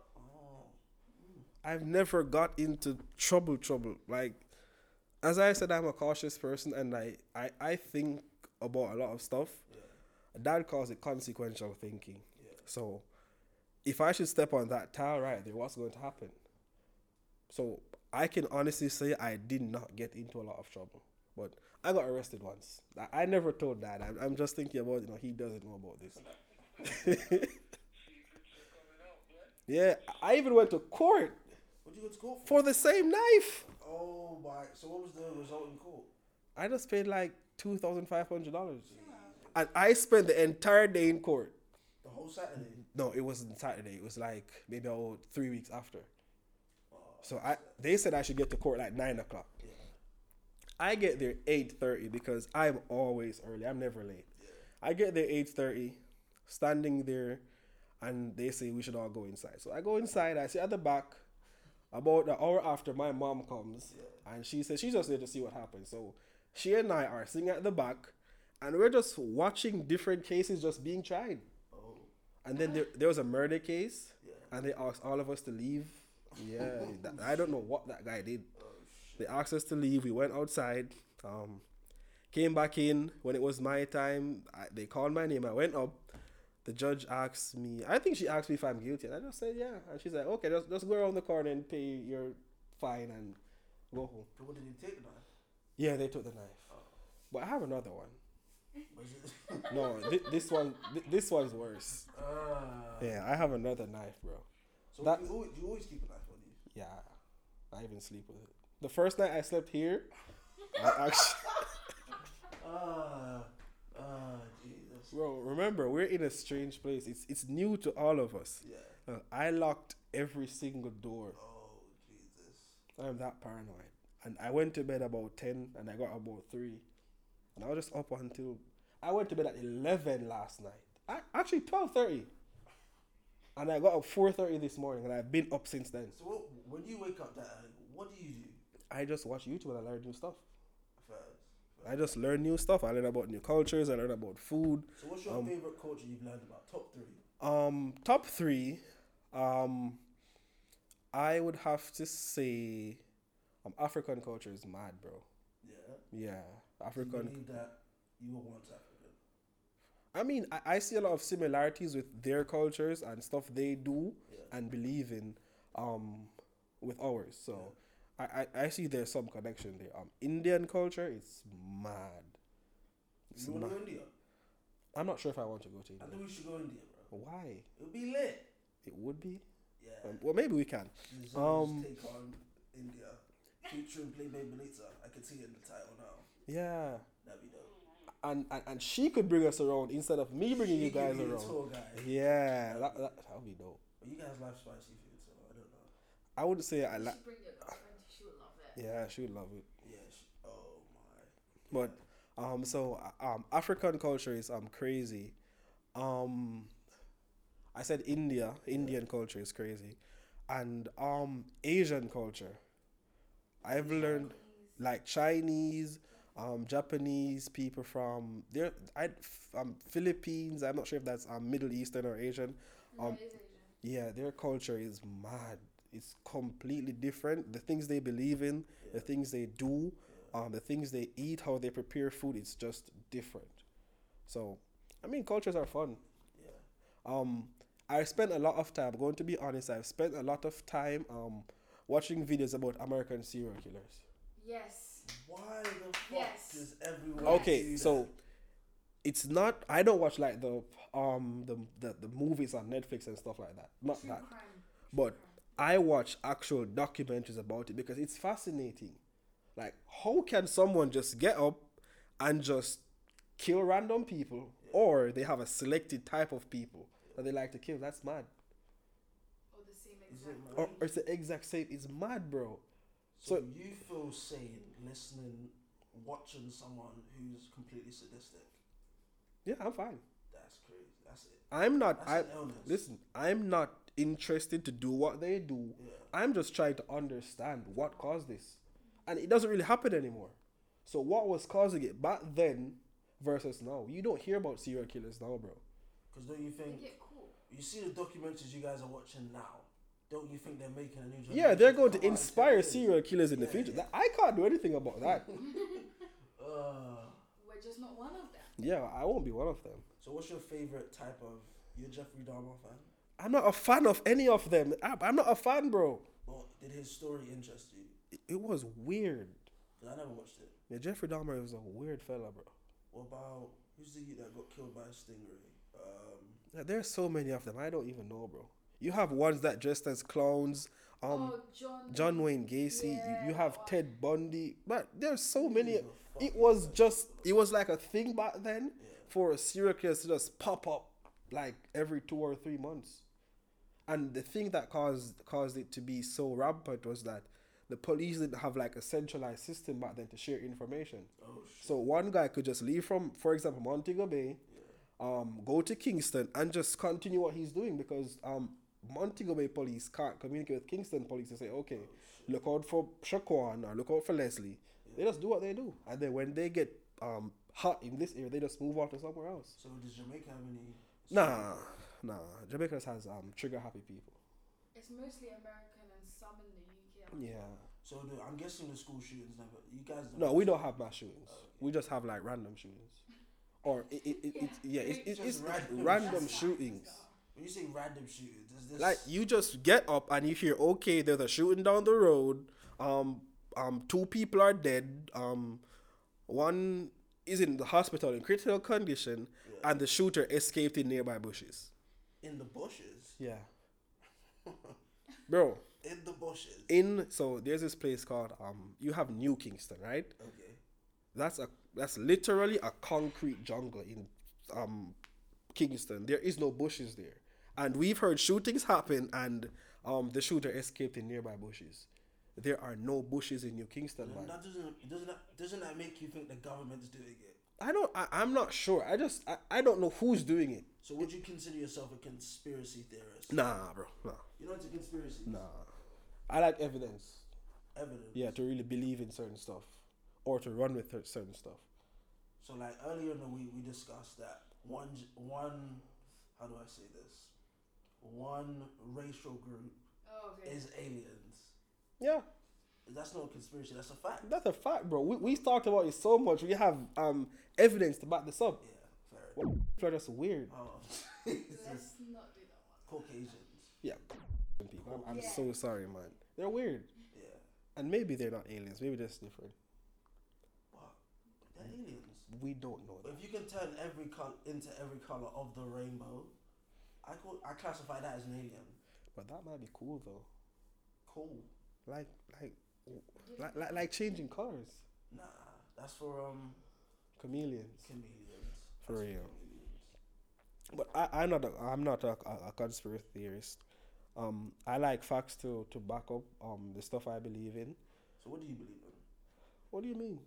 I've never got into trouble trouble. Like as I said, I'm a cautious person and I, I, I think about a lot of stuff. Yeah. Dad calls it consequential thinking. Yeah. So if I should step on that tile right there, what's going to happen? So I can honestly say I did not get into a lot of trouble. But I got arrested once. I, I never told dad. I'm, I'm just thinking about, you know, he doesn't know about this. <laughs> yeah, I even went to court What'd you go to court for? for the same knife. Oh my! So what was the result in court? I just paid like two thousand five hundred dollars, and I spent the entire day in court. The whole Saturday. No, it wasn't Saturday. It was like maybe about three weeks after. Oh, so I they said I should get to court like nine o'clock. Yeah. I get there eight thirty because I'm always early. I'm never late. I get there eight thirty, standing there, and they say we should all go inside. So I go inside. I sit at the back. About an hour after, my mom comes, and she says she's just there to see what happens. So she and I are sitting at the back, and we're just watching different cases just being tried. Oh. And then there, there was a murder case, Yeah. and they asked all of us to leave. Yeah, that, I don't know what that guy did. Oh. They asked us to leave. We went outside. Um, came back in when it was my time. I, they called my name. I went up. The judge asked me. I think she asked me if I'm guilty, and I just said yeah. And she's like, okay, just just go around the corner and pay your fine and go home. So what did he take the knife? Yeah, they took the knife, but I have another one. <laughs> No, thi- this one thi- this one's worse. Ah. Yeah, I have another knife, bro. So That- you, always, you always keep a knife on you. Yeah, I even sleep with it. The first night I slept here, I actually, <laughs> Ah. Ah. Jesus. Bro. Remember, we're in a strange place. It's it's new to all of us. Yeah. Uh, I locked every single door. Oh Jesus. I'm that paranoid. And I went to bed about ten, and I got about three, and I was just up until I went to bed at eleven last night. I, actually twelve thirty, and I got up four thirty this morning, and I've been up since then. So what, when you wake up that early, what do you do I just watch YouTube and I learn new stuff. I just learn new stuff. I learn about new cultures. I learn about food. So what's your Um, favorite culture you've learned about? Top three. Um, top three, um, I would have to say, um, African culture is mad, bro. Yeah. Yeah, Do you African. that you were once African? I mean, I, I see a lot of similarities with their cultures and stuff they do Yeah. and believe in, um, with ours. So, I, I, I see there's some connection there. Um, Indian culture is mad. It's You want to go India? I'm not sure if I want to go to India. I think we should go India, bro. Why? It would be lit. It would be. Yeah. Um, well, maybe we can. The um, take on India. Featuring Play Baby Belitza. I can see it in the title now. Yeah. That'd be dope. and, and and she could bring us around instead of me bringing She you guys could be around. tour guide. Yeah, that that that would be dope. But you guys like spicy food, so I don't know. I wouldn't say I like. should bring. She would love it. Yeah, she would love it. Yeah. Oh my. But um, so um, African culture is um crazy. Um, I said India, Indian culture is crazy, and um Asian culture. I've learned like Chinese, um, Japanese people from there. I um Philippines. I'm not sure if that's um Middle Eastern or Asian. No, Um, is Asian. Yeah, their culture is mad. It's completely different. The things they believe in, the things they do, um, the things they eat, how they prepare food, it's just different. So, I mean, cultures are fun. Yeah. Um, I spent a lot of time. Going to be honest, I've spent a lot of time um watching videos about American serial killers. Yes. Why the fuck Yes. does everyone Okay, do so that? it's not. I don't watch like the um the the, the movies on Netflix and stuff like that. Not True that. crime. But I watch actual documentaries about it because it's fascinating. Like, how can someone just get up and just kill random people, or they have a selected type of people that they like to kill? That's mad. Or the same exact. Or, or it's the exact same. It's mad, bro. So, So- you feel sane listening, watching someone who's completely sadistic? Yeah, I'm fine. That's crazy. That's it. I'm not. That's I an illness. listen. I'm not interested to do what they do. Yeah. I'm just trying to understand what caused this, and it doesn't really happen anymore. So what was causing it back then versus now? You don't hear about serial killers now, bro. Because don't you think cool. you see the documentaries you guys are watching now? Don't you think they're making a new? Yeah, they're going to come out and inspire serial killers in the future. yeah. I can't do anything about that. <laughs> <laughs> Uh, We're just not one of them. yeah, I won't be one of them. so what's your favorite type of? You're a Jeffrey Dahmer fan. I'm not a fan of any of them. I- I'm not a fan, bro. Well, did his story interest you? It, it was weird. I never watched it. Yeah, Jeffrey Dahmer was a weird fella, bro. What about who's the youth that got killed by a stingray? Um, Yeah, there's so many of them. I don't even know, bro. You have ones that dressed as clowns. Um, oh, John. John Wayne Gacy. Yeah, you, you have that. Ted Bundy. But there's so Who many. the fuck It is was just. It was like a thing back then Yeah. for a serial killer to just pop up like every two or three months. And the thing that caused caused it to be so rampant was that the police didn't have like a centralized system back then to share information. Oh. So one guy could just leave from, for example, Montego Bay, um, go to Kingston and just continue what he's doing because um, Montego Bay police can't communicate with Kingston police and say, okay, look out for Shaquan or look out for Leslie. They just do what they do, and then when they get um, hot in this area, they just move on to somewhere else. So does Jamaica have any? Nah, nah. Jamaica just has um, trigger happy people. It's mostly American and some in the UK. Yeah. So the, I'm guessing the school shootings never. You guys. Don't No, we don't have mass shootings. We just have like random shootings, or it, it, it, it yeah, it's, it's, it's Just random- random That's shootings. facts, When you say random shootings, is this Like you just get up and you hear, okay, there's a shooting down the road. Um, um, two people are dead. Um, one is in the hospital in critical condition, and the shooter escaped in nearby bushes. In the bushes? Yeah, <laughs> bro. In the bushes. In so there's this place called um, you have New Kingston, right? Okay. That's a that's literally a concrete jungle in um Kingston. There is no bushes there. And we've heard shootings happen and um the shooter escaped in nearby bushes. There are no bushes in New Kingston, man. that doesn't doesn't that, doesn't that make you think the government's doing it? I don't I, I'm not sure. I just I, I don't know who's doing it. So would you consider yourself a conspiracy theorist? Nah, bro. Nah. You're not into conspiracy. Nah. I like evidence. Evidence. Yeah, to really believe in certain stuff. Or to run with certain stuff. So like earlier in the week we discussed that one one how do I say this? One racial group Oh, okay. is aliens. Yeah. That's not a conspiracy. That's a fact. That's a fact, bro. We we talked about it so much. We have um evidence to back this up. Yeah, fair. What people are just weird. Oh, <laughs> Let's not do that one. Caucasians. Yeah. People. I'm, I'm Yeah. so sorry, man. They're weird. Yeah, And maybe they're not aliens. Maybe they're just different. but they're aliens. We don't know that. If you can turn every color into every color of the rainbow, I call I classify that as an alien. But that might be cool though. Cool. Like like like like, like changing colors. Nah, that's for um Chameleons. chameleons. For That's real. chameleons. But I, I'm not a, I'm not a, a, a conspiracy theorist. Um, I like facts to, to back up um the stuff I believe in. So what do you believe in? What do you mean?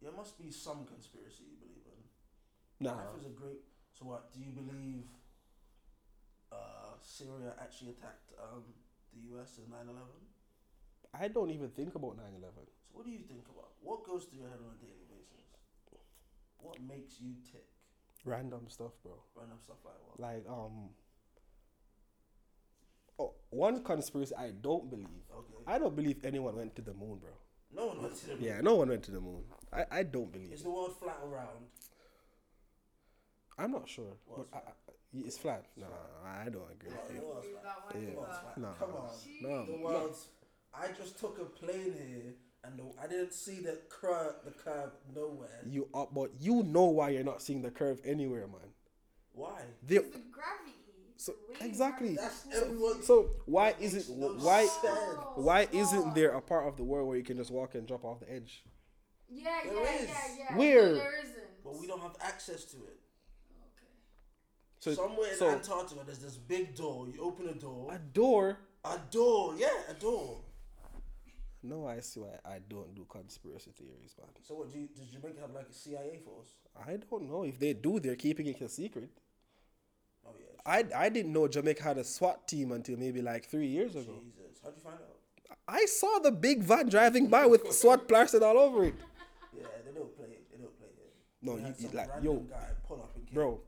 There must be some conspiracy you believe in. Nah, Life is a great. So what? Do you believe uh, Syria actually attacked um, the U.S. in 9/11? I don't even think about 9/11. So what do you think about? What goes through your head on a daily basis? What makes you tick? Random stuff, bro. Random stuff like what? Like um. Oh, one conspiracy I don't believe. Okay. I don't believe anyone went to the moon, bro. no one went to the moon. Yeah, no one went to the moon. I, I don't believe. Is it. the world flat or round? I'm not sure. What's but I, I, it's flat. No, I don't agree No, with the you. world's Agree flat. Yeah. The world's flat. No. Come on. No, The no. World's. I just took a plane here, and the, I didn't see the curve. The curve nowhere. You uh, but you know why you're not seeing the curve anywhere, man. Why? They, It's the gravity. So- exactly. That's gravity- everyone. so why is Makes it no why sense. why isn't there a part of the world where you can just walk and drop off the edge? Yeah, There yeah, is. yeah, yeah. Where? There isn't. But we don't have access to it. Okay. So Somewhere in so Antarctica, there's this big door. You open a door. a door. A door, yeah, a door. No, I see why I don't do conspiracy theories, man. So what? Do you, does Jamaica have like a CIA force? I don't know if they do. They're keeping it a secret. Oh yeah. I I didn't know Jamaica had a SWAT team until maybe like three years ago. Jesus, how'd you find out? I saw the big van driving by with SWAT plastered all over it. Yeah, they don't play. They don't play it. No, you- like- yo, guy pull up and bro.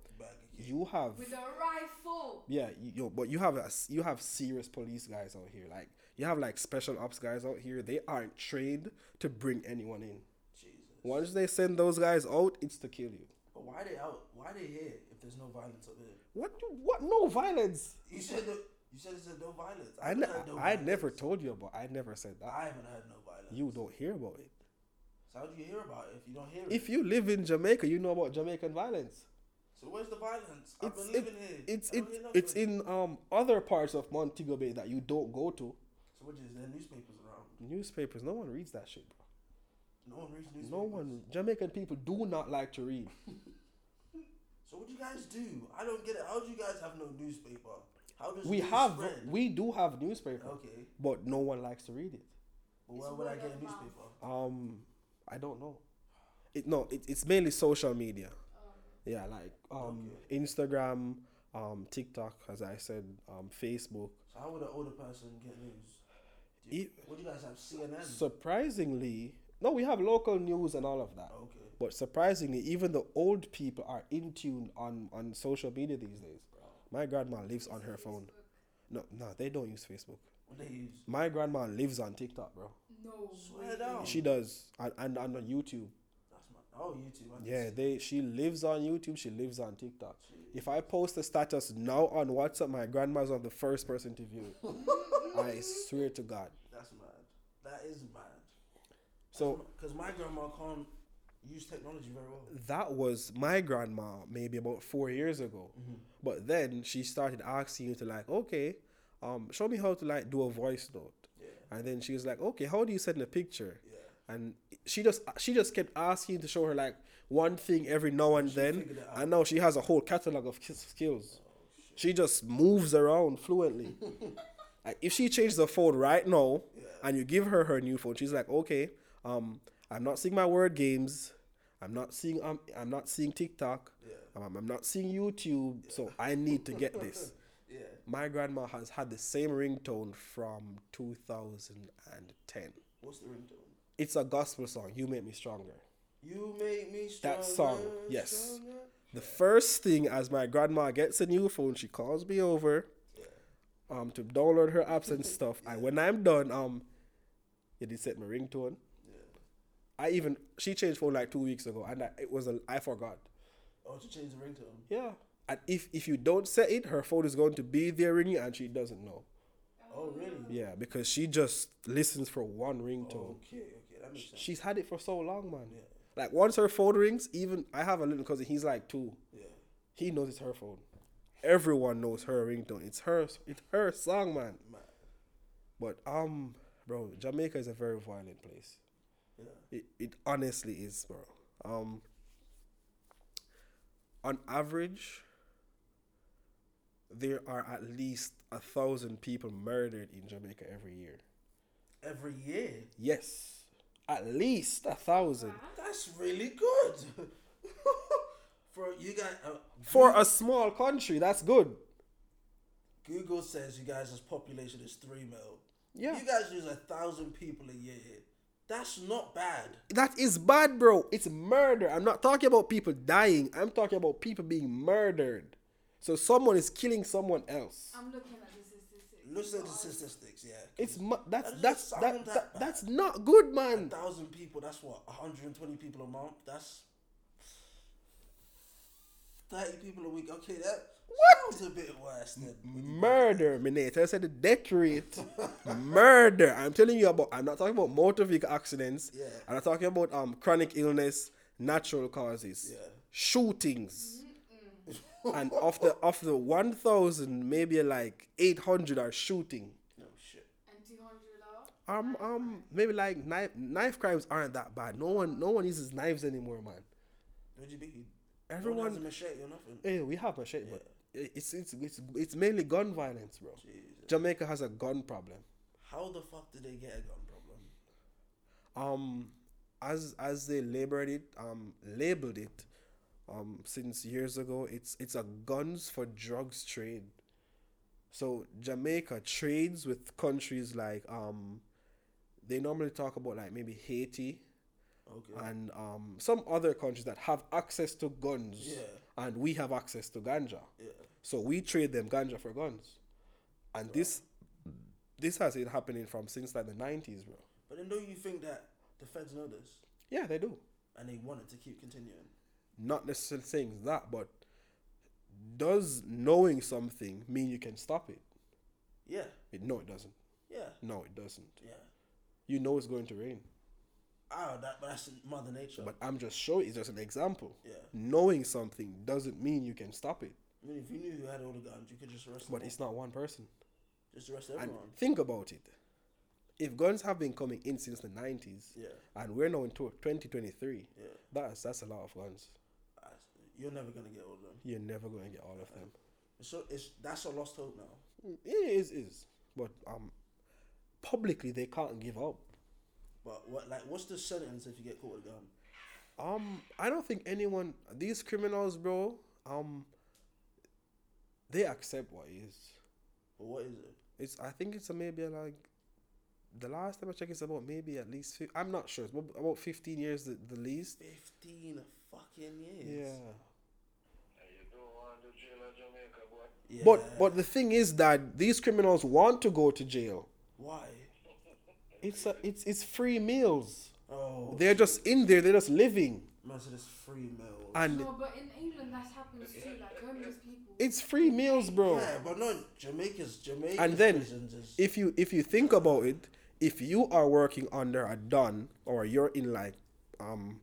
You have With a rifle. Yeah, you, yo, but you have a, you have serious police guys out here. Like you have like special ops guys out here. They aren't trained to bring anyone in. Jesus. Once they send those guys out, it's to kill you. But why they out? Why are they here if there's no violence up here? What? you- What? No violence. You said the, you said it's no violence. I, haven't ne- no I never told you about. I never said that. I haven't heard no violence. You don't hear about it. So how do you hear about it if you don't hear it? If you live in Jamaica, you know about Jamaican violence. So where's the violence? I've It's been living it, here. it's I it, it's in um other parts of Montego Bay that you don't go to. So what is there newspapers around? Newspapers. No one reads that shit, bro. No one reads newspapers. No one. Jamaican people do not like to read. So <laughs> So what do you guys do? I don't get it. How do you guys have no newspaper? How does We news have spread? we do have newspaper, okay. but no one likes to read it. But It's where would I get a newspaper? Um, I don't know. It no, it, it's mainly social media. Yeah, like um, Okay. Instagram, um, TikTok, as I said, um, Facebook. So how would an older person get news? Do you, E- what do you guys have? CNN. Surprisingly, no, we have local news and all of that. okay. But surprisingly, even the old people are in tune on, on social media these days. My grandma lives on her phone. No, no, they don't use Facebook. What they use? My grandma lives on TikTok, bro. no. Swear way. down. She does, and, and, and on YouTube. Oh, YouTube. I Yeah, they. She lives on YouTube. She lives on TikTok. If I post a status now on WhatsApp, my grandma's on the first person to view it. <laughs> I swear to God. That's mad. That is mad. So because my grandma can't use technology very well. that was my grandma maybe about four years ago. But then she started asking you to like, okay, um, show me how to like do a voice note. Yeah. And then she was like, okay, how do you send a picture? Yeah. And she just she just kept asking to show her like one thing every now and then. figured it. And now she has a whole catalog of ki- skills. she just moves around fluently. <laughs> like if she changes the phone right now and you give her her new phone, she's like, okay, um, I'm not seeing my word games. I'm not seeing um, I'm not seeing TikTok. Um, I'm not seeing YouTube. So I need to get this. <laughs> Yeah. My grandma has had the same ringtone from 2010. What's the ringtone? It's a gospel song. You make me stronger. You make me stronger. That song, yes. stronger. The first thing as my grandma gets a new phone, she calls me over um to download her apps and stuff. And when I'm done, um it did set my ringtone. I even she changed phone like two weeks ago and I, it was a I forgot. Oh, to change the ringtone. Yeah. And if if you don't set it, her phone is going to be there ringing and she doesn't know. Oh, really? Yeah, because she just listens for one ringtone. Okay, okay, that makes sense. She's had it for so long, man. Like once her phone rings, even I have a little cousin, he's like two. Yeah. He knows it's her phone. Everyone knows her ringtone. It's her it's her song, man. Man. But um, bro, Jamaica is a very violent place. Yeah. It it honestly is, bro. Um on average there are at least a thousand people murdered in Jamaica every year. Every year. Yes. At least a thousand. That's really good. <laughs> For you guys, uh, For a small country, that's good. Google says you guys' population is three mil. Yeah. You guys lose a thousand people a year. That's not bad. That is bad, bro. It's murder. I'm not talking about people dying. I'm talking about people being murdered. So someone is killing someone else. I'm looking at the statistics. Listen to God. statistics, yeah. It's mu- that's That that's that, that, that that's not good, A man. thousand people. That's what 120 people a month. That's 30 people a week. Okay, that what? sounds a bit worse than Murder, Minate. I said the death rate. Murder. I'm telling you about. I'm not talking about motor vehicle accidents. Yeah. I'm not talking about um chronic illness, natural causes, Yeah. shootings. And of the of the one thousand, maybe like eight hundred are shooting. No shit. And 200 are? Um, um, maybe like knife knife crimes aren't that bad. No one, no one uses knives anymore, man. What'd you be? Everyone- Everyone has a machete or nothing. Hey, we have machete, but it's it's it's it's mainly gun violence, bro. Jesus. Jamaica has a gun problem. How the fuck did they get a gun problem? Um, as as they labeled it, um, labeled it, um, since years ago, it's it's a guns for drugs trade. So Jamaica trades with countries like um, they normally talk about like maybe Haiti, Okay. and um, some other countries that have access to guns, Yeah. and we have access to ganja. Yeah. So we trade them ganja for guns, and this this has been happening from since like the nineties, bro. But then don't you think that the feds know this Yeah, they do. and they want it to keep continuing? Not necessarily saying that, but does knowing something mean you can stop it? Yeah. it no, it doesn't. Yeah. No, it doesn't. Yeah. You know it's going to rain, Oh, that but that's Mother Nature. but I'm just showing. It's just an example. yeah. Knowing something doesn't mean you can stop it. I mean, if you knew who had all the guns, you could just arrest them. But it's not one person. just arrest And everyone. think about it. If guns have been coming in since the 90s, Yeah. and we're now in 2023, Yeah. that's that's a lot of guns. You're never gonna get all of them. You're never going to get all of them. So it's that's a lost hope now. It is, is. But um, publicly, they can't give up. But what like what's the sentence if you get caught with a gun? Um, I don't think anyone, these criminals, bro, um, they accept what is. Or what is it? It's, I think it's a maybe like, the last time I checked, it's about maybe at least, I'm not sure, it's about- about 15 years the, the least. Fifteen fucking years. Yeah. And you don't want to jail in Jamaica, boy. Yeah. But but the thing is that these criminals want to go to jail. why? <laughs> It's a, it's it's free meals. Oh, They're just in there. They're just living, man, so this free meal. and No, but in England that happens too. Like homeless people. it's free meals, bro. yeah, but no, Jamaica's Jamaica's And then prisons is if you if you think about it, if you are working under a don or you're in like um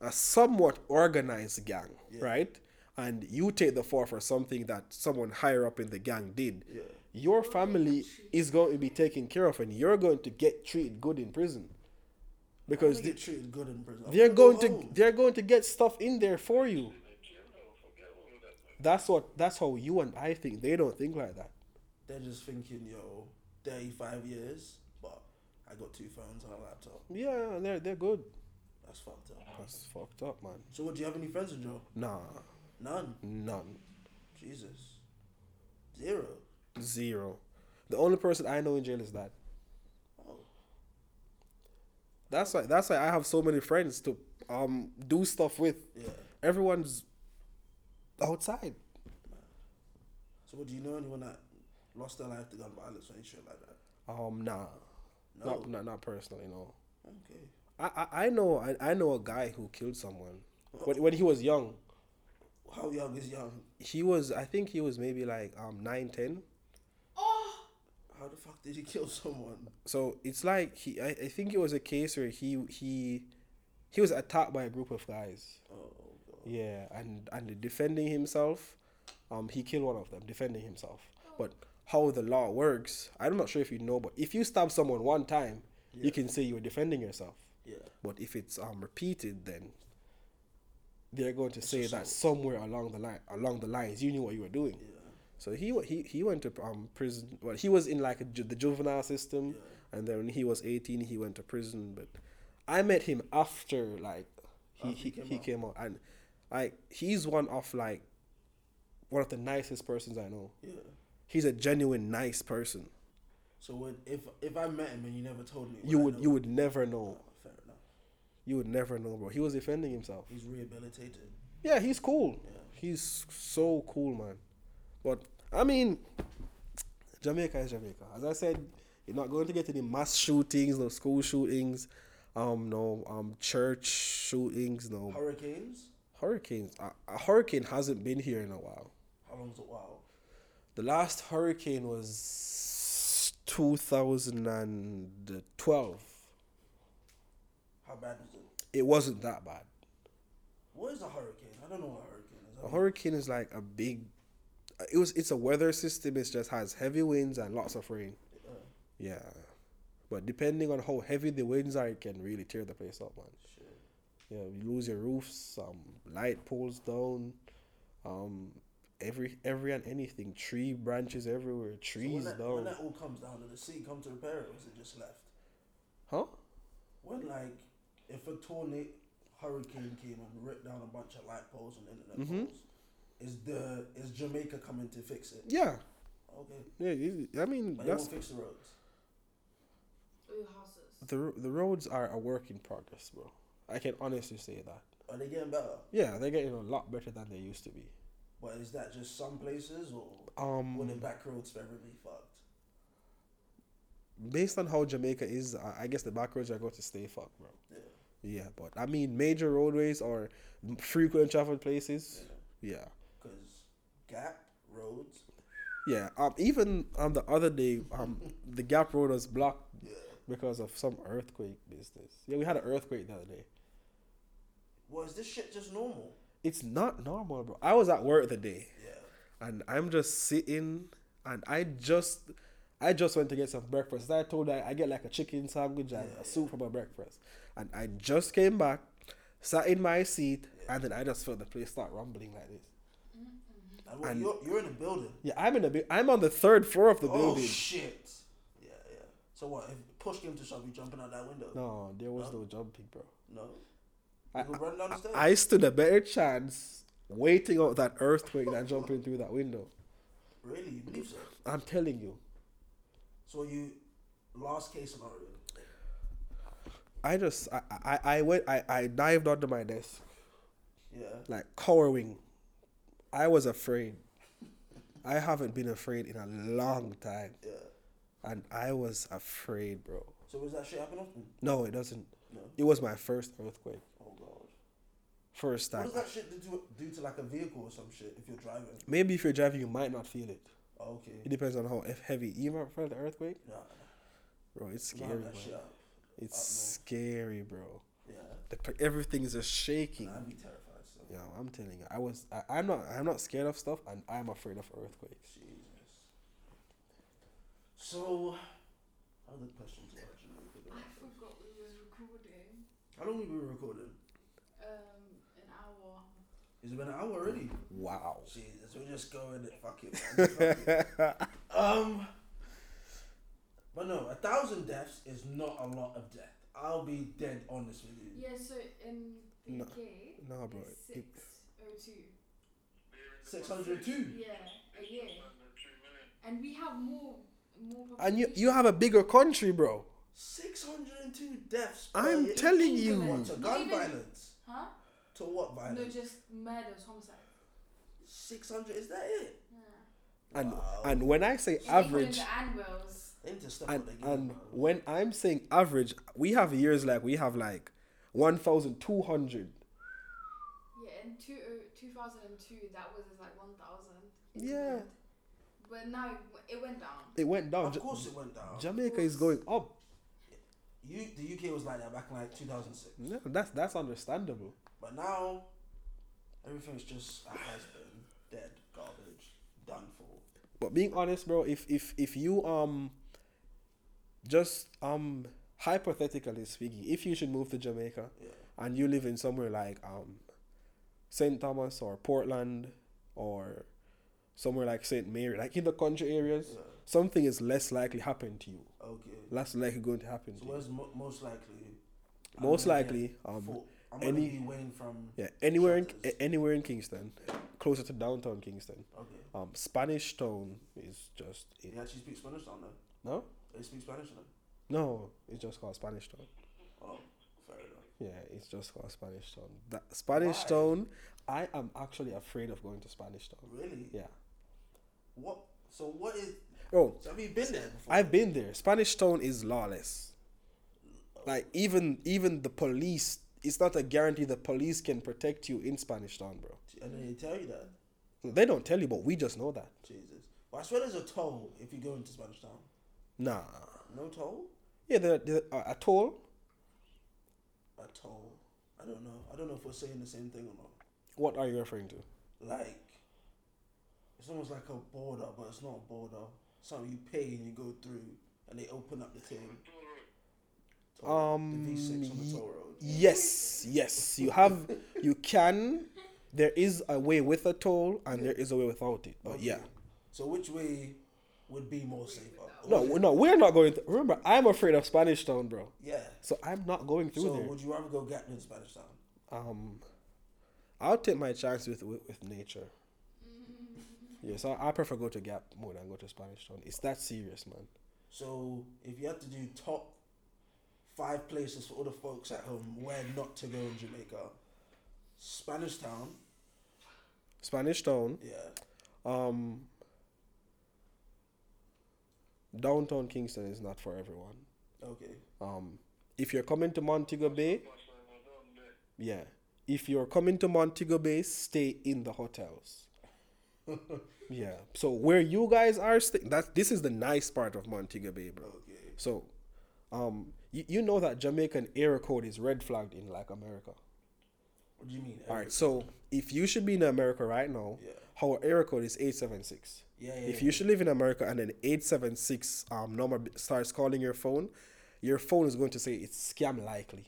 a somewhat organized gang, right? And you take the fall for something that someone higher up in the gang did. Yeah. Your family is going to be taken care of, and you're going to get treated good in prison, because they get treated good in prison. they're going home. they're going to get stuff in there for you. That's what that's how you and I think. They don't think like that. They're just thinking, yo, thirty-five years, but I got two phones and a laptop. Yeah, they're they're good. That's fucked up. That's fucked up, man. So, what do you have any friends in jail? Nah, None. none, Jesus. Zero. zero. The only person I know in jail is that. Oh, That's why. That's why I have so many friends to um do stuff with. yeah. Everyone's outside. So, what do you know anyone that lost their life to gun violence or any shit like that? Um, nah, No. not, not not personally. No, Okay. I I, I know I, I know a guy who killed someone when when he was young. How young is young? He was I think he was maybe like um nine ten. Oh, How the fuck did he kill someone? So it's like he I, I think it was a case where he he he was attacked by a group of guys. Oh, God. Yeah, and and defending himself, um, he killed one of them defending himself. But how the law works, I'm not sure if you know, but if you stab someone one time, you can say you're defending yourself. Yeah. But if it's um repeated, then they're going to say that somewhere along the line, along the lines, you knew what you were doing. Yeah. So he he he went to um prison. Well, he was in like a, the juvenile system, and then when he was eighteen, he went to prison. But I met him after like he After he, he came he out. came out, and like he's one of like one of the nicest persons I know. Yeah. He's a genuine nice person. So, when, if if I met him and you never told me, You would you would never know. You would never know, bro. He was defending himself. He's rehabilitated. Yeah, he's cool. Yeah. He's so cool, man. But I mean, Jamaica is Jamaica. As I said, you're not going to get any mass shootings, no school shootings, um, no um church shootings, no Hurricanes. hurricanes. A, a hurricane hasn't been here in a while. How long's a while? The last hurricane was 2012. How bad is it? Wasn't that bad. What is a hurricane? I don't know what a hurricane is. A hurricane is like a big. It was. It's a weather system. It just has heavy winds and lots of rain. Uh, Yeah, but depending on how heavy the winds are, it can really tear the place up, man. shit. Yeah, you lose your roofs, um, light poles down, um, every every and anything, tree branches everywhere, So trees when that, down. when that all comes down, did the sea come to repair it, or was it just left? huh? When like, if a tornado, hurricane came and ripped down a bunch of light poles and internet Mhm. poles, is the is Jamaica coming to fix it? Yeah, Okay, yeah. I mean, but that's won't fix the roads. ooh, houses. the the roads are a work in progress, bro. I can honestly say that. Are they getting better? Yeah, they're getting a lot better than they used to be. But is that just some places, or Um, will the back roads forever be fucked? based on how Jamaica is, I I guess the back roads are going to stay fucked, bro. Yeah. Yeah, but I mean, major roadways or frequent traveled places. Yeah, Because Gap roads. yeah. Um, even on the other day, um, the Gap Road was blocked Yeah. because of some earthquake business. Yeah, we had an earthquake the other day. Well, is this shit just normal? It's not normal, bro. I was at work the day, Yeah. and I'm just sitting, and I just, I just went to get some breakfast. I told her I get like a chicken sandwich and Yeah, a soup for my breakfast, and I just came back, sat in my seat, and then I just felt the place start rumbling like this. Mm-hmm. And what, And- you're, you're in a building. Yeah, I'm in a. I'm on the third floor of the Oh building. Oh shit! Yeah, yeah. So what? If push came to shove, you jumping out that window? no, there was no jumping, bro. No. I- You run down the stairs. I stood a better chance waiting out that earthquake than jumping through that window. really? You believe so? I'm telling you. So you, last case scenario. I just I I, I went I, I dived under my desk Yeah. like cowering. I was afraid. I haven't been afraid in a long time. Yeah. And I was afraid, bro. So was that shit happen often? No, it doesn't. No. It was my first earthquake. Oh god. First What time. does that shit do to, do to like a vehicle or some shit if you're driving? Maybe if you're driving, you might not feel it. Oh, okay. It depends on how if heavy. You ever felt the earthquake? Nah, Bro, it's scary, that man. shit. It's scary, bro. Yeah. The, p- everything is just shaking. I'd be terrified. So. Yeah, I'm telling you, I was. I, I'm not. I'm not scared of stuff, and I'm afraid of earthquakes. Jesus. So, other questions actually. I forgot we was recording. How long have we been recording? Um, an hour. It's it been an hour already? Wow. Jesus, we're just going it. Fuck it, man. <laughs> Fuck it. Um, but no, a thousand deaths is not a lot of death. I'll be dead honest with you. Yeah, so in the No. UK, No, bro. it's It- 602. Six hundred two. Yeah, a year. And we have more, more And you, population. you have a bigger country, bro. Six hundred and two deaths. per I'm year. telling you. What, to Not gun even- violence? Huh? To what violence? No, violence? just murders, homicide. Six hundred. Is that it? Yeah. And Wow. and when I say Yeah, average, The annuals. They need to step and game, and when I'm saying average, we have years like we have like one thousand two hundred. Yeah, in two, uh, 2002, that was like 1,000. Yeah. But now it, it went down. It went down. Of Ja- course, it went down. Jamaica is going up. You, the UK was like that back in like 2006. No, that's that's understandable. But now, everything's just a has been, dead, garbage, done for. But being honest, bro, if if if you um just um hypothetically speaking, if you should move to Jamaica Yeah. and you live in somewhere like um St. Thomas or Portland or somewhere like St. Mary, like in the country areas, Yeah. something is less likely happen to you. Okay. Less likely going to happen So to you. where's mo- most likely? Most likely, um, any- gonna be Wayne from. Yeah, anywhere in Shottas. anywhere in Kingston, closer to downtown Kingston. Okay. Um, Spanish Town is just it. You actually speak Spanish down there. No, They speak Spanish then. no, it's just called Spanish Town. Oh, fair enough. Yeah, it's just called Spanish Town. That Spanish Why? Town, I am actually afraid of going to Spanish Town. Really? Yeah. What? So what is? Oh, So have you been there before? I've been there. Spanish Town is lawless. Like even even the police, it's not a guarantee the police can protect you in Spanish Town, bro. And then they tell you that. They don't tell you, but we just know that. Jesus. Well, I swear there's a toll if you go into Spanish Town. Nah. No toll? Yeah, the, the uh, a toll. A toll. I don't know. I don't know if we're saying the same thing or not. What are you referring to? Like, it's almost like a border, but it's not a border. Something you pay and you go through, and they open up the thing. Toll- Um, the V6 on the toll road. Yes, yes. You have, you can. There is a way with a toll, and there is a way without it. But Okay. yeah, So which way would be more safer? no, no, we're not going. To, remember, I'm afraid of Spanish Town, bro. Yeah. So I'm not going through So there. would you rather go Gatton Spanish Town? Um, I'll take my chance with with, with nature. <laughs> Yeah, so I prefer go to Gap more than go to Spanish Town. It's that serious, man. So if you had to do top five places for all the folks at home where not to go in Jamaica, Spanish Town, Spanish Town, yeah, um, downtown Kingston is not for everyone. okay, Um, if you're coming to Montego Bay, yeah. If you're coming to Montego Bay, stay in the hotels. <laughs> yeah. So where you guys are staying, that this is the nice part of Montego Bay, bro. okay. So, um, you, you know that Jamaican area code is red flagged in like America. What do you mean? All right. So if you should be in America right now, Yeah. our area code is eight seven six. Yeah, yeah, If you should live in America and seven six um number starts calling your phone, your phone is going to say it's scam likely.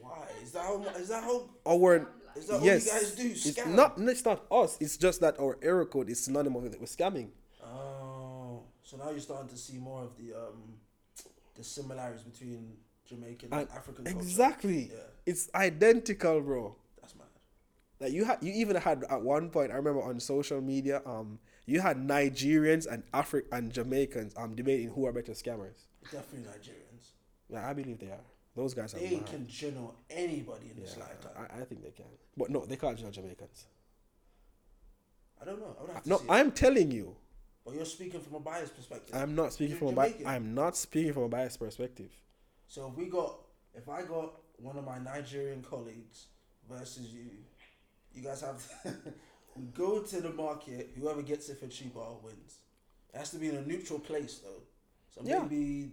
Why? Is that how? Is that how? Our Is that yes, what you guys do? it's not. It's not us. It's just that our error code is synonymous with, with scamming. Oh, so now you're starting to see more of the um, the similarities between Jamaican And and African culture. Exactly. Yeah. It's identical, bro. Like you had, you even had at one point. I remember on social media, um, you had Nigerians and Afri and Jamaicans um debating who are better scammers. Definitely Nigerians. Yeah, I believe they are. Those guys are. They can general anybody in Yeah, this lifetime. I, I think they can, but no, they can't judge Jamaicans. I, don't know. I would have to No. I'm telling you, But you're speaking from a biased perspective. I'm not speaking You're from a bi- I'm not speaking from a biased perspective. So if we got, if I got one of my Nigerian colleagues versus you, you guys have <laughs> we go to the market. Whoever gets it for cheaper wins. It has to be in a neutral place though. So Yeah. maybe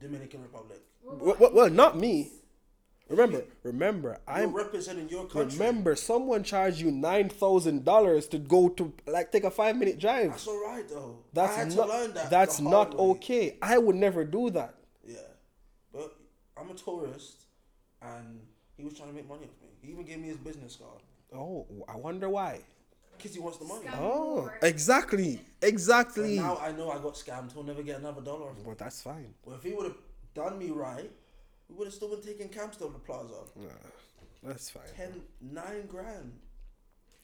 Dominican Republic. What Well, about well, well, not me. Remember, remember, I'm I'm representing your country. remember. Someone charged you nine thousand dollars to go to like take a five minute drive. That's all right though. I That's had to not. learn that that's the not way. okay. I would never do that. Yeah, but I'm a tourist, and he was trying to make money off me. He even gave me his business card Oh, I wonder why. because he wants the money. Scam. Oh, More. exactly, But exactly. now I know I got scammed. He'll never get another dollar. off me. But that's fine. Well, if he would have done me right, we would have still been taking camps to the plaza. Nah, that's fine. Ten, nine grand.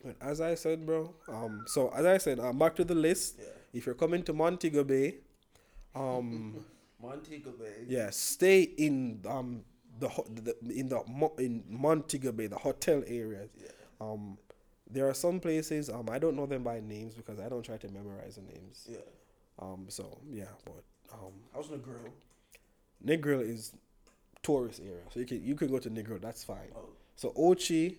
But as I said, bro. Um. So as I said, um, back to the list. Yeah. If you're coming to Montego Bay, um, <laughs> Montego Bay. yeah, stay in um the, ho- the in the in Montego Bay, the hotel areas. Yeah. Um, there are some places. Um, I don't know them by names because I don't try to memorize the names. Yeah. Um. So yeah, but um, I was in a grill. Negril is tourist area, so you can you can go to Negril. That's fine. Oh, So Ochi,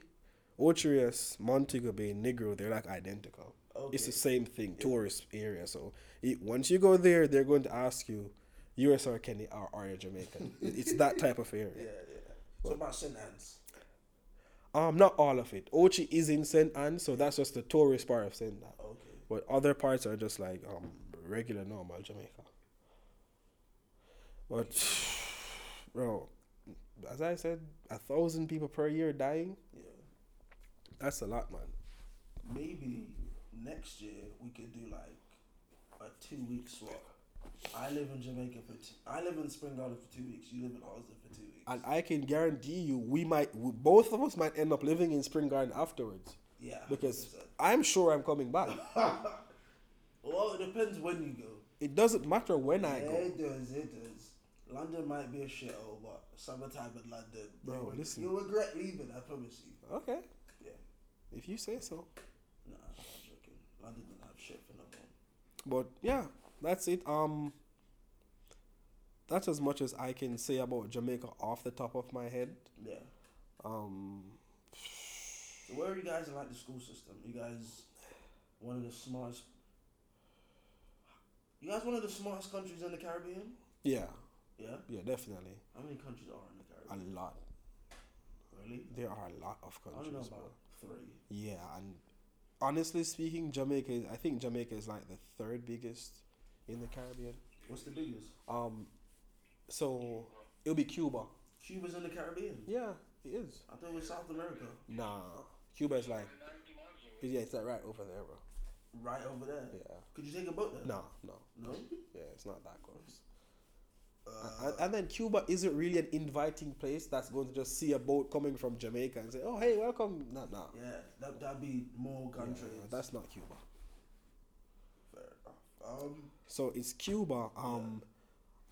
Ocho Rios, Montego Bay, Negril, they're like identical. okay. It's the same thing, tourist area. So it, once you go there, they're going to ask you, US or Kenny or are you Jamaican? <laughs> It's that type of area. Yeah, yeah. What about St. Ann's? Um, not all of it. Ochi is in St. Ann, so that's just the tourist part of St. Ann. Okay. But other parts are just like um regular normal Jamaica. But <sighs> bro, as I said, a thousand people per year dying. Yeah. That's a lot, man. Maybe next year we could do like a two week swap. I live in Jamaica for two. I live in Spring Garden for two weeks. You live in Austin for two weeks. And I can guarantee you, we might, we, both of us might end up living in Spring Garden afterwards. yeah. Because 100%. I'm sure I'm coming back. <laughs> well, it depends when you go. It doesn't matter when I go. it does. It does. London might be a shithole, but summertime in London, Bro, you will- listen. you'll regret leaving. I promise you. Okay, Yeah. if you say so. Nah, I'm joking. London don't have shit for no one. But yeah, that's it. Um, that's as much as I can say about Jamaica off the top of my head. Yeah. Um, So where are you guys in like the school system? You guys one of the smartest. You guys one of the smartest countries in the Caribbean? yeah, Yeah. yeah, definitely How many countries are in the Caribbean? a lot. Really? There are a lot of countries. I don't know bro. about three. Yeah, and honestly speaking, Jamaica is. I think Jamaica is like the third biggest in the Caribbean. What's the biggest? Um, so it'll be Cuba. Cuba's in the Caribbean. Yeah, it is. I thought it was South America. Nah, Cuba is like, yeah, it's like right over there, bro. Right over there. Yeah. Could you take a boat there? No, no, No. yeah, it's not that close. Uh, and, and then Cuba isn't really an inviting place that's going to just see a boat coming from Jamaica and say, "Oh, hey, welcome." Nah, nah. yeah, that that'd be more gun Yeah, that's not Cuba. fair enough. Um, So it's Cuba, um,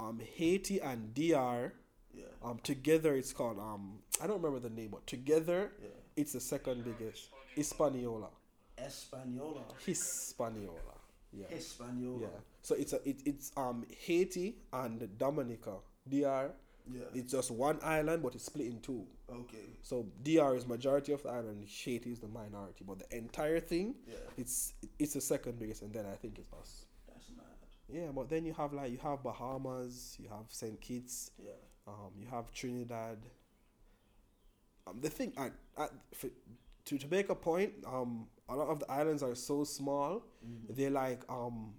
um, Haiti and DR. yeah, Um, together it's called um, I don't remember the name, but together yeah. it's the second biggest. Hispaniola. Española, Hispaniola. Yeah. Hispaniola. Yeah. So it's a it, it's um Haiti and Dominica. DR. Yeah. It's just one island, but it's split in two. Okay. So DR is majority of the island. Haiti is the minority, but the entire thing, Yeah. it's it's the second biggest, and then I think it's us. Yeah, but then you have like you have Bahamas, you have Saint Kitts, Yeah. um, you have Trinidad. Um, the thing, I, I, for, to to make a point, um, a lot of the islands are so small. Mm-hmm. They're like um.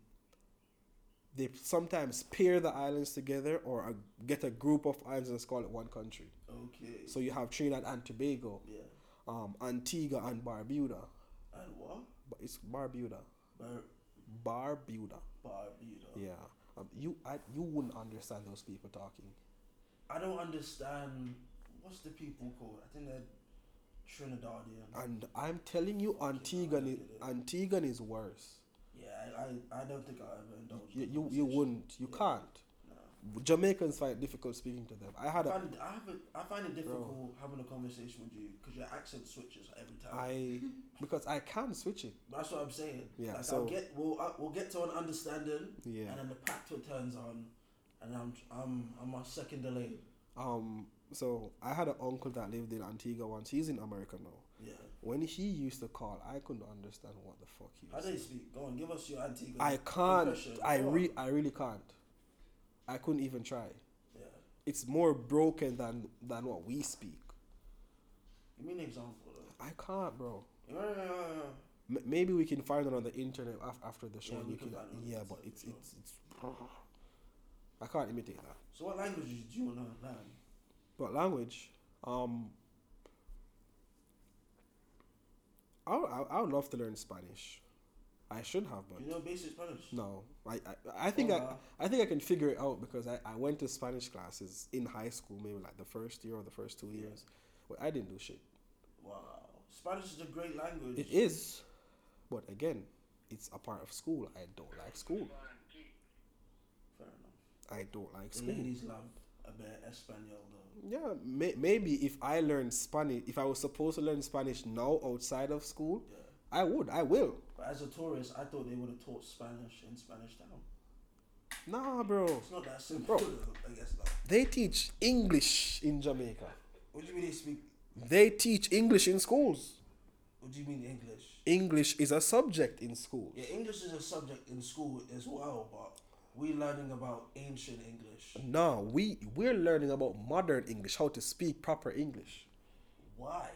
they sometimes pair the islands together or a, get a group of islands and call it one country. Okay. So you have Trinidad and Tobago, yeah. um, Antigua and Barbuda, And what? but it's Barbuda, Bar- Barbuda. Barbuda. Yeah, um, you I, you wouldn't understand those people talking. I don't understand. What's the people called? I think they're Trinidadian. And I'm telling you, Antiguan is, Antiguan is worse. yeah, I, I, I don't think I'll ever indulge. You you, you wouldn't. You Yeah. can't. Jamaicans find it difficult speaking to them. I had I a find, it, have it, I find it difficult having a conversation with you because your accent switches every time. I <laughs> because I can switch it. That's what I'm saying. Yeah, Like so- I'll get we'll uh, we'll get to an understanding. Yeah. And then the patois turns on, and I'm I'm I'm a second delay. Um. So I had an uncle that lived in Antigua once. He's in America now. Yeah. When he used to call, I couldn't understand what the fuck he How do saying. speak? Go on, give us your Antigua. I can't. I on. re- I really can't. I couldn't even try. Yeah. It's more broken than than what we speak. Give me an example though. I can't, bro. Yeah, yeah, yeah. M- maybe we can find it on the internet af- after the show. Yeah, we can can, find it on the yeah, but it's it's it's. <laughs> I can't imitate that. So what languages do you want to learn? But language, um, I, I I would love to learn Spanish. I should have, but You know basic Spanish. no. I I, I think. I uh-huh. I think I can figure it out because I, I went to Spanish classes in high school, maybe like the first year or the first two years. But I didn't do shit. Wow. Spanish is a great language. It is, but again, it's a part of school. I don't like school. Fair enough. I don't like school. ladies love a bit Espanol though. Yeah, may, maybe if I learned Spanish, if I was supposed to learn Spanish now outside of school, Yeah. I would. I will. But as a tourist, I thought they would have taught Spanish in Spanish Town. Nah, bro. It's not that simple, Bro. I guess not. They teach English in Jamaica. What do you mean they speak? They teach English in schools. What do you mean English? English is a subject in school. Yeah, English is a subject in school as well, but we're learning about ancient English. No, we we're learning about modern English, how to speak proper English, Why?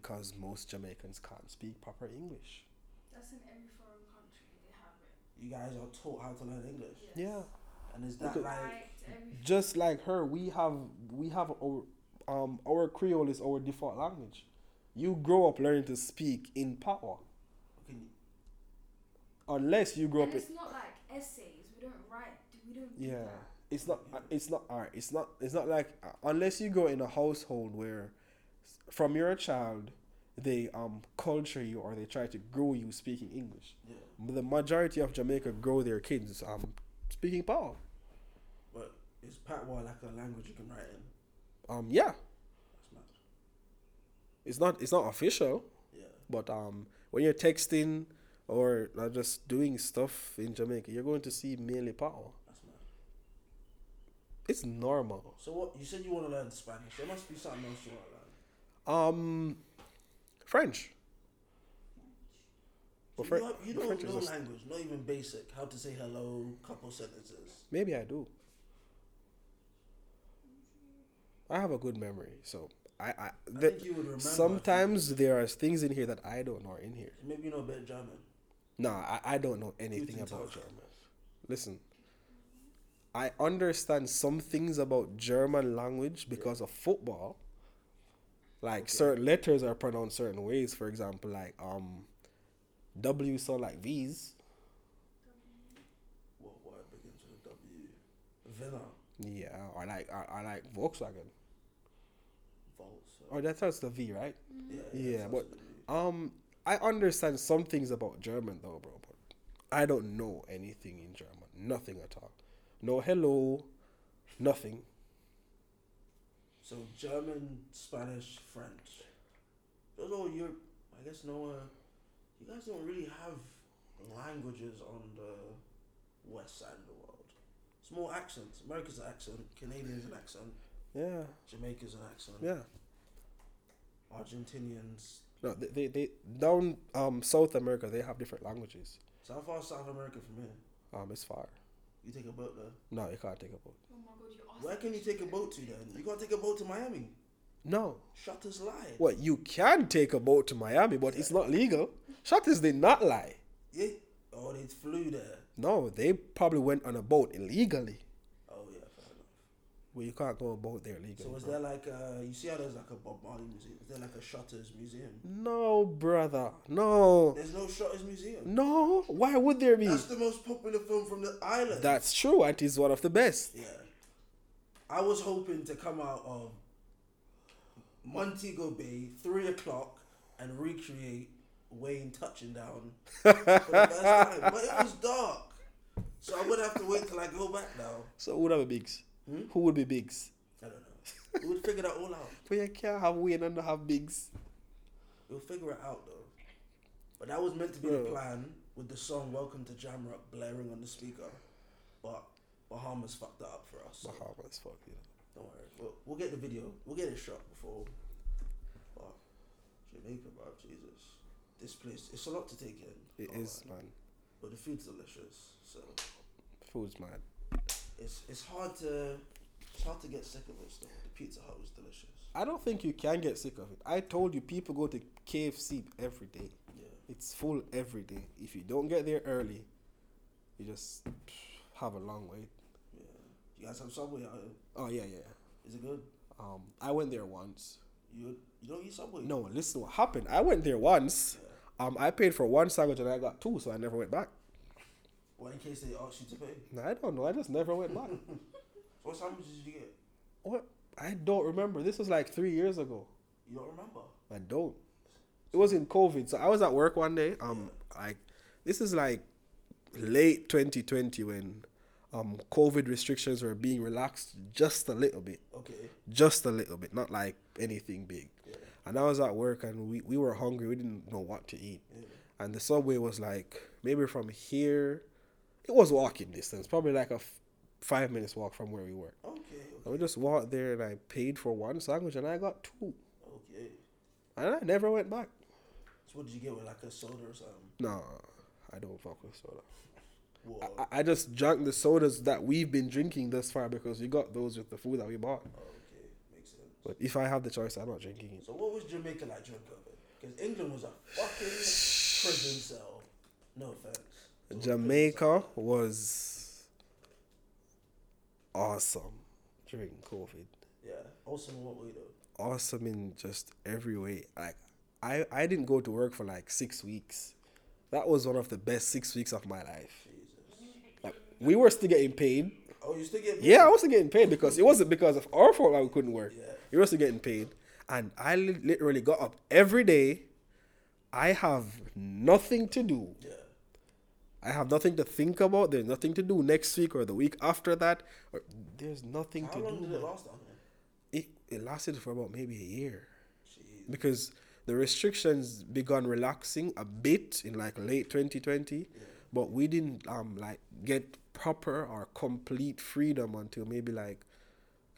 Because most Jamaicans can't speak proper English. That's in every foreign country. They have it. You guys are taught how to learn English, Yes. Yeah. and is that Okay. like? Just like her, we have we have our um our Creole is our default language. You grow up learning to speak in power, Can you, unless you grow And up in it's not like essays. We don't write. We don't. Do Yeah, that. it's not. uh, It's not art. It's not. It's not like uh, unless you grow in a household where, s- from you're a child, they um culture you or they try to grow you speaking English. yeah, The majority of Jamaica grow their kids um speaking power. but is patois like a language you can write in? Um yeah, it's not. It's not official, Yeah, but um when you're texting or uh, just doing stuff in Jamaica, you're going to see mainly mad. It's normal. So what? You said you want to learn Spanish. There must be something else you want to learn. Um, French. Well, you, have, you don't French know language, not even basic. How to say hello, couple sentences. Maybe I do. I have a good memory, so I, I, I think you would remember. sometimes there are things in here that I don't know are in here. Maybe you know a bit German. Nah, I, I don't know anything about. German. Listen, I understand some things about German language because of football. Like certain letters are pronounced certain ways. For example, like um, W sound like V's. What word begins with a W? Villa. Yeah, or like or, or like Volkswagen. Volts. Or that starts the V, right? Yeah, Yeah, that but um, I understand some things about German though, bro. But I don't know anything in German. Nothing at all. No hello, nothing. So German, Spanish, French. Those are your. I guess no. Uh, you guys don't really have languages on the west side of the world. It's more accents. America's an accent. Canadian's an accent. Yeah, Jamaica's an accent. yeah. Argentinians. No, they, they, they down um South America they have different languages. So how far is South America from here? Um, it's far. You take a boat there. No, you can't take a boat. Oh my god, you asked. Where can you take a boat to then? You can't take a boat to Miami. No. Shottas lie. What you can take a boat to Miami, but it's not legal. Shottas did not lie. Yeah. Oh, they flew there. No, they probably went on a boat illegally. Oh yeah, fair enough. Well, you can't go a boat there legally. So was bro. there like uh you see how there's like a Bob Marley museum? Is there like a Shottas museum? No, brother. No. There's no Shottas museum. No. Why would there be? That's the most popular film from the island. That's true. and It is one of the best. yeah. I was hoping to come out of Montego Bay three o'clock and recreate Wayne touching down for the first time, <laughs> but it was dark, so I would have to wait till I go back now. So have Biggs? Hmm? Who would be Biggs? I don't know. We'll figure that all out. <laughs> But you can't have Wayne and not have Biggs. We'll figure it out though. But that was meant to be the plan with the song "Welcome to Jamrock" blaring on the speaker, but Bahamas fucked that up for us. So Bahamas, fuck you. don't worry. We'll, we'll get the video. We'll get it shot before. But Jamaica, bro, Jesus, this place. It's a lot to take in. It is, man. but the food's delicious. So Food's mad. It's it's hard to it's hard to get sick of it. Still, the Pizza Hut was delicious. I don't think you can get sick of it. I told you people go to KFC every day. Yeah. It's full every day. If you don't get there early, you just have a long wait. Yeah. You guys have Subway out here? Oh yeah, yeah. Is it good? Um, I went there once. You you don't eat Subway? No, listen, what happened? I went there once. Yeah. Um, I paid for one sandwich and I got two, so I never went back. Well, in case they ask you to pay. No, I don't know. I just never went back. <laughs> What sandwiches did you get? what? I don't remember. This was like three years ago. You don't remember? I don't. It was in COVID. So I was at work one day. Um, like this is like late 2020 when um COVID restrictions were being relaxed just a little bit, Okay. just a little bit, not like anything big. Yeah. And I was at work and we, we were hungry. We didn't know what to eat. And the subway was like maybe from here. It was walking distance, probably like a f- five minutes walk from where we were. Okay. And we just walked there and I paid for one sandwich and I got two. Okay. And I never went back. So what did you get with like a soda or something? No, I don't fuck with soda. Whoa. I, I just drank the sodas that we've been drinking thus far because we got those with the food that we bought. okay. Makes sense. But if I have the choice, I'm not drinking it. So what was Jamaica like during COVID? Because England was a fucking <sighs> prison cell. No offense. It was a prison Jamaica was awesome during COVID. Yeah. Awesome in what way though? Awesome in just every way. Like I, I didn't go to work for like six weeks. That was one of the best six weeks of my life. Jesus. Like we were still getting paid. Oh, you still get Yeah, I wasn't getting paid because it wasn't because of our fault that we couldn't work. Yeah. You were still getting paid. And I literally got up every day. I have nothing to do. Yeah. I have nothing to think about. There's nothing to do next week or the week after that. Or there's nothing How to long do. did it last here? It, it lasted for about maybe a year Jeez. because the restrictions began relaxing a bit in like late 2020 but we didn't um like get proper or complete freedom until maybe like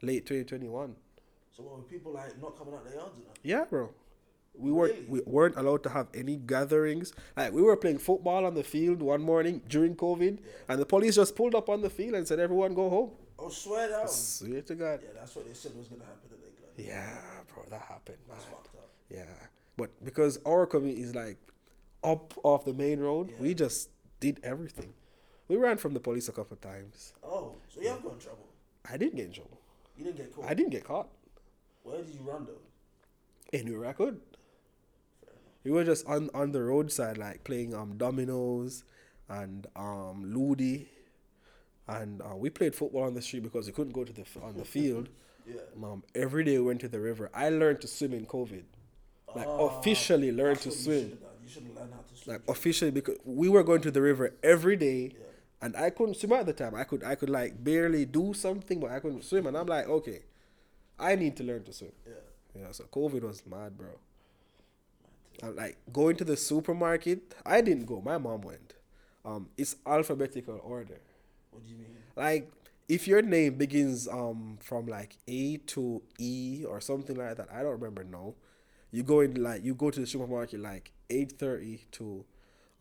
late 2021 So were people like not coming out their yards yeah bro we weren't Really? we weren't allowed to have any gatherings like we were playing football on the field one morning during covid and the police just pulled up on the field and said everyone go home Oh, swear down. swear to god Yeah, that's what they said was gonna happen in England. yeah bro that happened man. Fucked up. Yeah, but because our community is like up off the main road, we just did everything. We ran from the police a couple of times. Oh, so you have got in trouble. I didn't get in trouble. You didn't get caught. I didn't get caught Where did you run though? anywhere I could. We were just on on the roadside, like playing um dominoes and um ludi, and uh, we played football on the street because we couldn't go to the f- on the <laughs> field. Yeah. Um, every day we went to the river. I learned to swim in COVID, like Ah, officially learned to what You swim. should. You should have learned how to swim. like officially because we were going to the river every day Yeah. and I couldn't swim at the time. I could I could like barely do something but I couldn't swim and I'm like, okay, I need to learn to swim. yeah. Yeah, so COVID was mad, bro. Like going to the supermarket, I didn't go, my mom went. Um it's alphabetical order. What do you mean? Like if your name begins um from like A to E or something like that, I don't remember no. You go in like you go to the supermarket like eight thirty to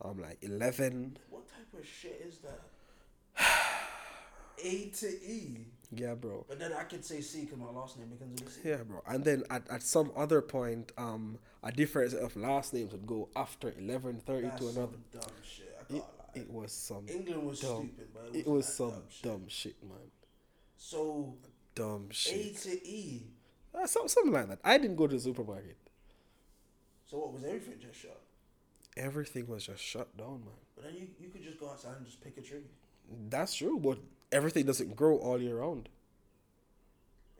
um like eleven. What type of shit is that? <sighs> A to E. Yeah, bro. But then I could say C because my last name begins with a C. Yeah, bro. And then at, at some other point, um, a different set of last names would go after eleven thirty to some another. dumb shit. I can't lie. It was some. England was dumb. stupid, but It it was some dumb shit. dumb shit, man. So Dumb shit. A to E. Uh, some, something like that. I didn't go to the supermarket. So what was everything just shut? Everything was just shut down, man. But then you, you could just go outside and just pick a tree. That's true, but everything doesn't grow all year round.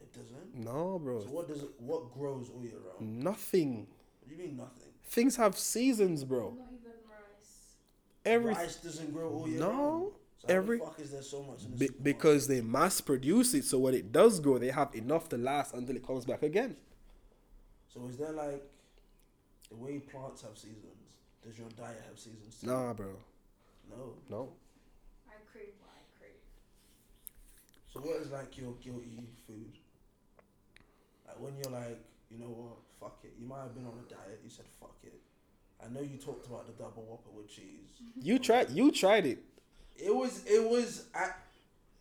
It doesn't. No, bro. So what does it? What grows all year round? Nothing. What do you mean nothing? Things have seasons, bro. Not even rice. Everything. Rice doesn't grow all year No, round. So how every- the fuck is there so much in the Be- because they mass produce it, so when it does grow, they have enough to last until it comes back again. So is there like the way plants have seasons? Does your diet have seasons too? Nah, bro. No. No. I crave what I crave. So what is like your guilty food? Like when you're like, you know what, fuck it. You might have been on a diet. You said fuck it. I know you talked about the double whopper with cheese. <laughs> You tried. You tried it. It was. It was. I,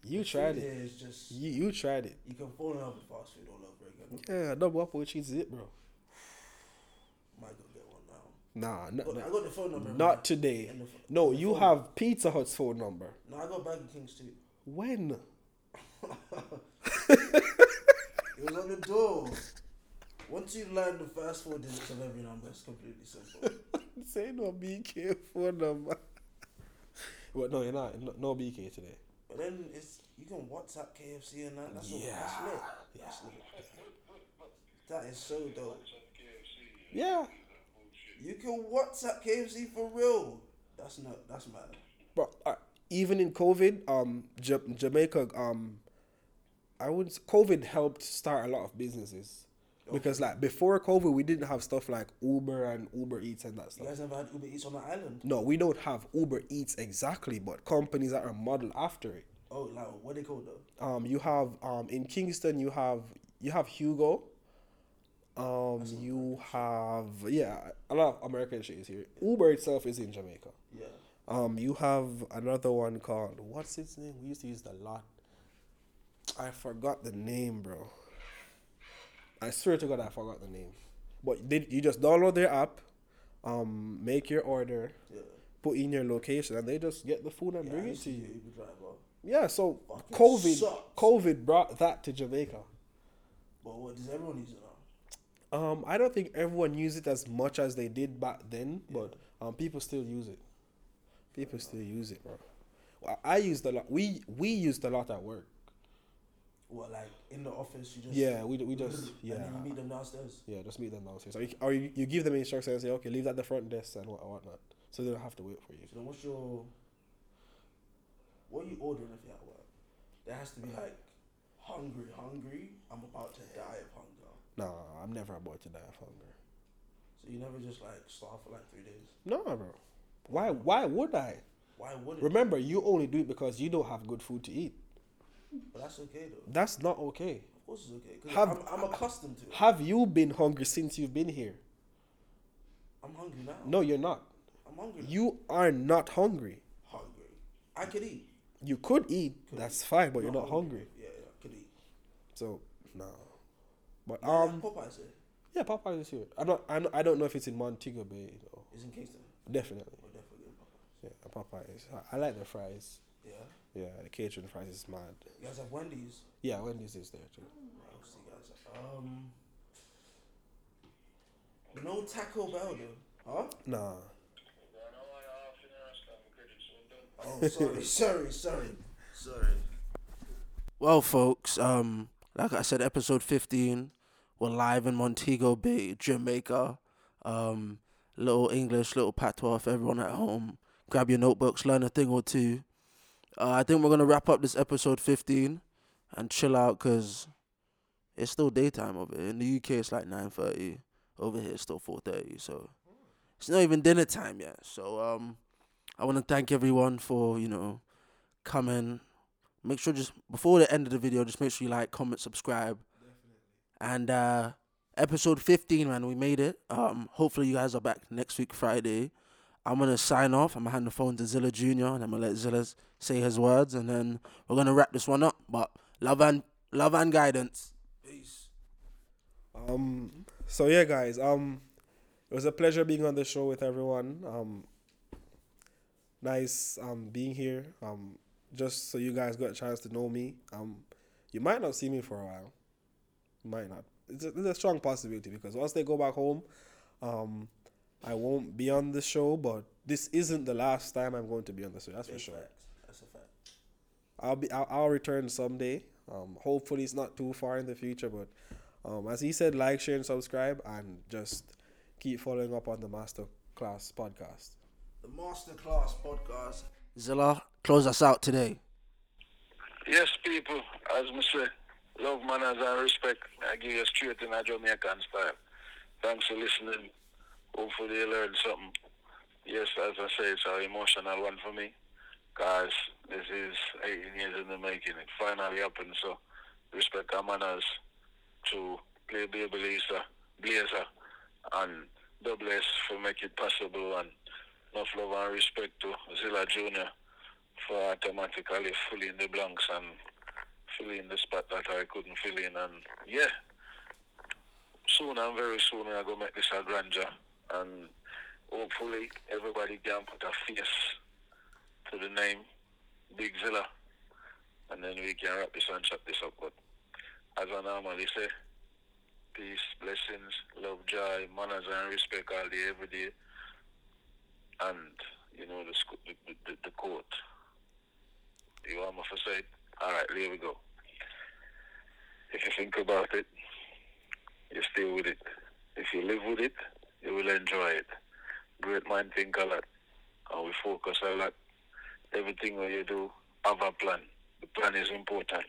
You tried it. just. You you tried it. You can fall in love with fast food all over again. Yeah, double whopper with cheese is it, bro. <sighs> Might go get one now. Nah, no, But I got the phone number. not today. The No, you phone- have Pizza Hut's phone number. No, I got Burger King's too. When? It was on the door. Once you learn the first four digits of every number, it's completely simple. <laughs> Say no BK phone number. But no, you're not. No, no BK today. But then it's you can WhatsApp KFC and that. That's all. Yeah. That's lit. That's lit. That is so dope. Yeah, You can WhatsApp KFC for real. That's not. That's mad. but uh, even in COVID, um, Ja- Jamaica, um, I would COVID helped start a lot of businesses because like before COVID, we didn't have stuff like Uber and Uber Eats and that stuff. You guys never had Uber Eats on the island? No, we don't have Uber Eats exactly, but companies that are modeled after it. Oh, like what they called though? Um, you have um in Kingston, you have you have Hugo. Um, you have yeah, a lot of American shit is here. Uber itself is in Jamaica. Yeah. Um, you have another one called what's its name? We used to use a lot. I forgot the name, bro. I swear to God, I forgot the name. But they, you just download their app, um, make your order, Yeah. put in your location, and they just get the food and yeah bring it to you. an Uber driver. Yeah, so Fucking COVID, sucks. COVID brought that to Jamaica. But what does everyone use it now? Um, I don't think everyone used it as much as they did back then, but um, people still use it. People still use it, bro. Well, I used a lot. We we used a lot at work. What like in the office? You just Yeah, we we just And yeah then you meet them downstairs. yeah just meet them downstairs. Or you, or you, you give them instructions and say okay leave that at the front desk and what whatnot, so they don't have to wait for you. So then what's your what are you ordering if you're at work? There has to be like hungry, hungry. I'm about to die of hunger. Nah, I'm never about to die of hunger. So you never just like starve for like three days. No, bro. Why why would I? Why would? Remember, you only do it because you don't have good food to eat. But that's okay though. That's not okay. Of course it's okay. Cause Have- I'm, I'm accustomed to it. Have you been hungry since you've been here? I'm hungry now. No, you're not. I'm hungry. now. You are not hungry. hungry? I could eat. You could eat, that's fine, but you're not hungry. Yeah, yeah, I could eat. So no. But Um, um, Popeyes here yeah, Popeyes is here. I don't, I don't, I don't know if it's in Montego Bay though. is in Kingston. Definitely, We're definitely getting Popeyes. yeah, Popeyes. I, I like the fries. Yeah. Yeah, the catering fries is mad. You guys have Wendy's. Yeah, Wendy's is there too. I'll see you guys. Um. No Taco Bell though. Huh? Nah. Oh, sorry, <laughs> sorry, sorry, sorry. Well, folks, um, like I said, episode fifteen, we're live in Montego Bay, Jamaica. Um, little English, little patois for everyone at home. Grab your notebooks, learn a thing or two. Uh, I think we're gonna wrap up this episode fifteen and chill out because it's still daytime over here. In the UK, it's like nine thirty. Over here, it's still four thirty. So it's not even dinner time yet. So um, I want to thank everyone for you know coming. Make sure just before the end of the video, just make sure you like, comment, subscribe. And uh episode 15, man, we made it. Um, hopefully you guys are back next week Friday. I'm gonna sign off. I'm gonna hand the phone to Zilla Jr. and I'm gonna let Zilla say his words, and then we're gonna wrap this one up. But love and love and guidance. Peace. Um. So yeah, guys. Um, it was a pleasure being on the show with everyone. Um. nice um being here. Um, just so you guys got a chance to know me. Um, you might not see me for a while. You might not. It's a, it's a strong possibility because once they go back home, um, I won't be on the show. But this isn't the last time I'm going to be on the show. That's for sure. That's a fact. I'll be I'll, I'll return someday. Um, hopefully it's not too far in the future, but um, as he said, like, share, and subscribe, and just keep following up on the Masterclass podcast. The Masterclass podcast. Zilla, close us out today. Yes, people, as I say, love, manners, and respect. I give you a straight in a Jamaican style. Thanks for listening. Hopefully you learned something. Yes, as I say, it's an emotional one for me. Because this is 18 years in the making. It finally happened, so respect our manners to play Baby Blazer, and double S for make it possible, and enough love and respect to Zilla Jr. for automatically filling the blanks and filling the spot that I couldn't fill in. And yeah, soon and very soon going to make this a grandeur. And hopefully everybody can put a face to the name Big Zilla. And then we can wrap this and shut this up. But as I normally say, peace, blessings, love, joy, manners and respect all day, every day. And, you know, the, the, the, the quote. You want me to say? All right, here we go. If you think about it, you stay with it. If you live with it, you will enjoy it. Great mind think a lot, we focus a lot. Everything you do, have a plan. The plan is important.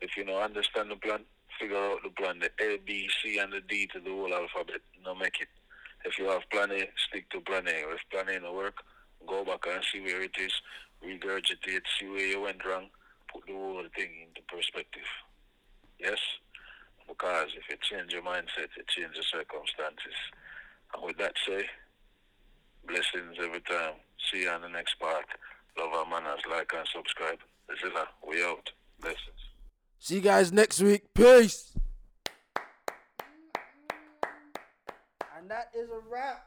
If you don't understand the plan, figure out the plan. The A, B, C, and the D to the whole alphabet. No make it. If you have plan A, stick to plan A. If plan A no work, go back and see where it is, regurgitate, see where you went wrong, put the whole thing into perspective. Yes? Because if you change your mindset, you change the circumstances. And with that say, blessings every time. See you on the next part. Love our manners, like and subscribe. Zilla, we out. Blessings. See you guys next week. Peace. And that is a wrap.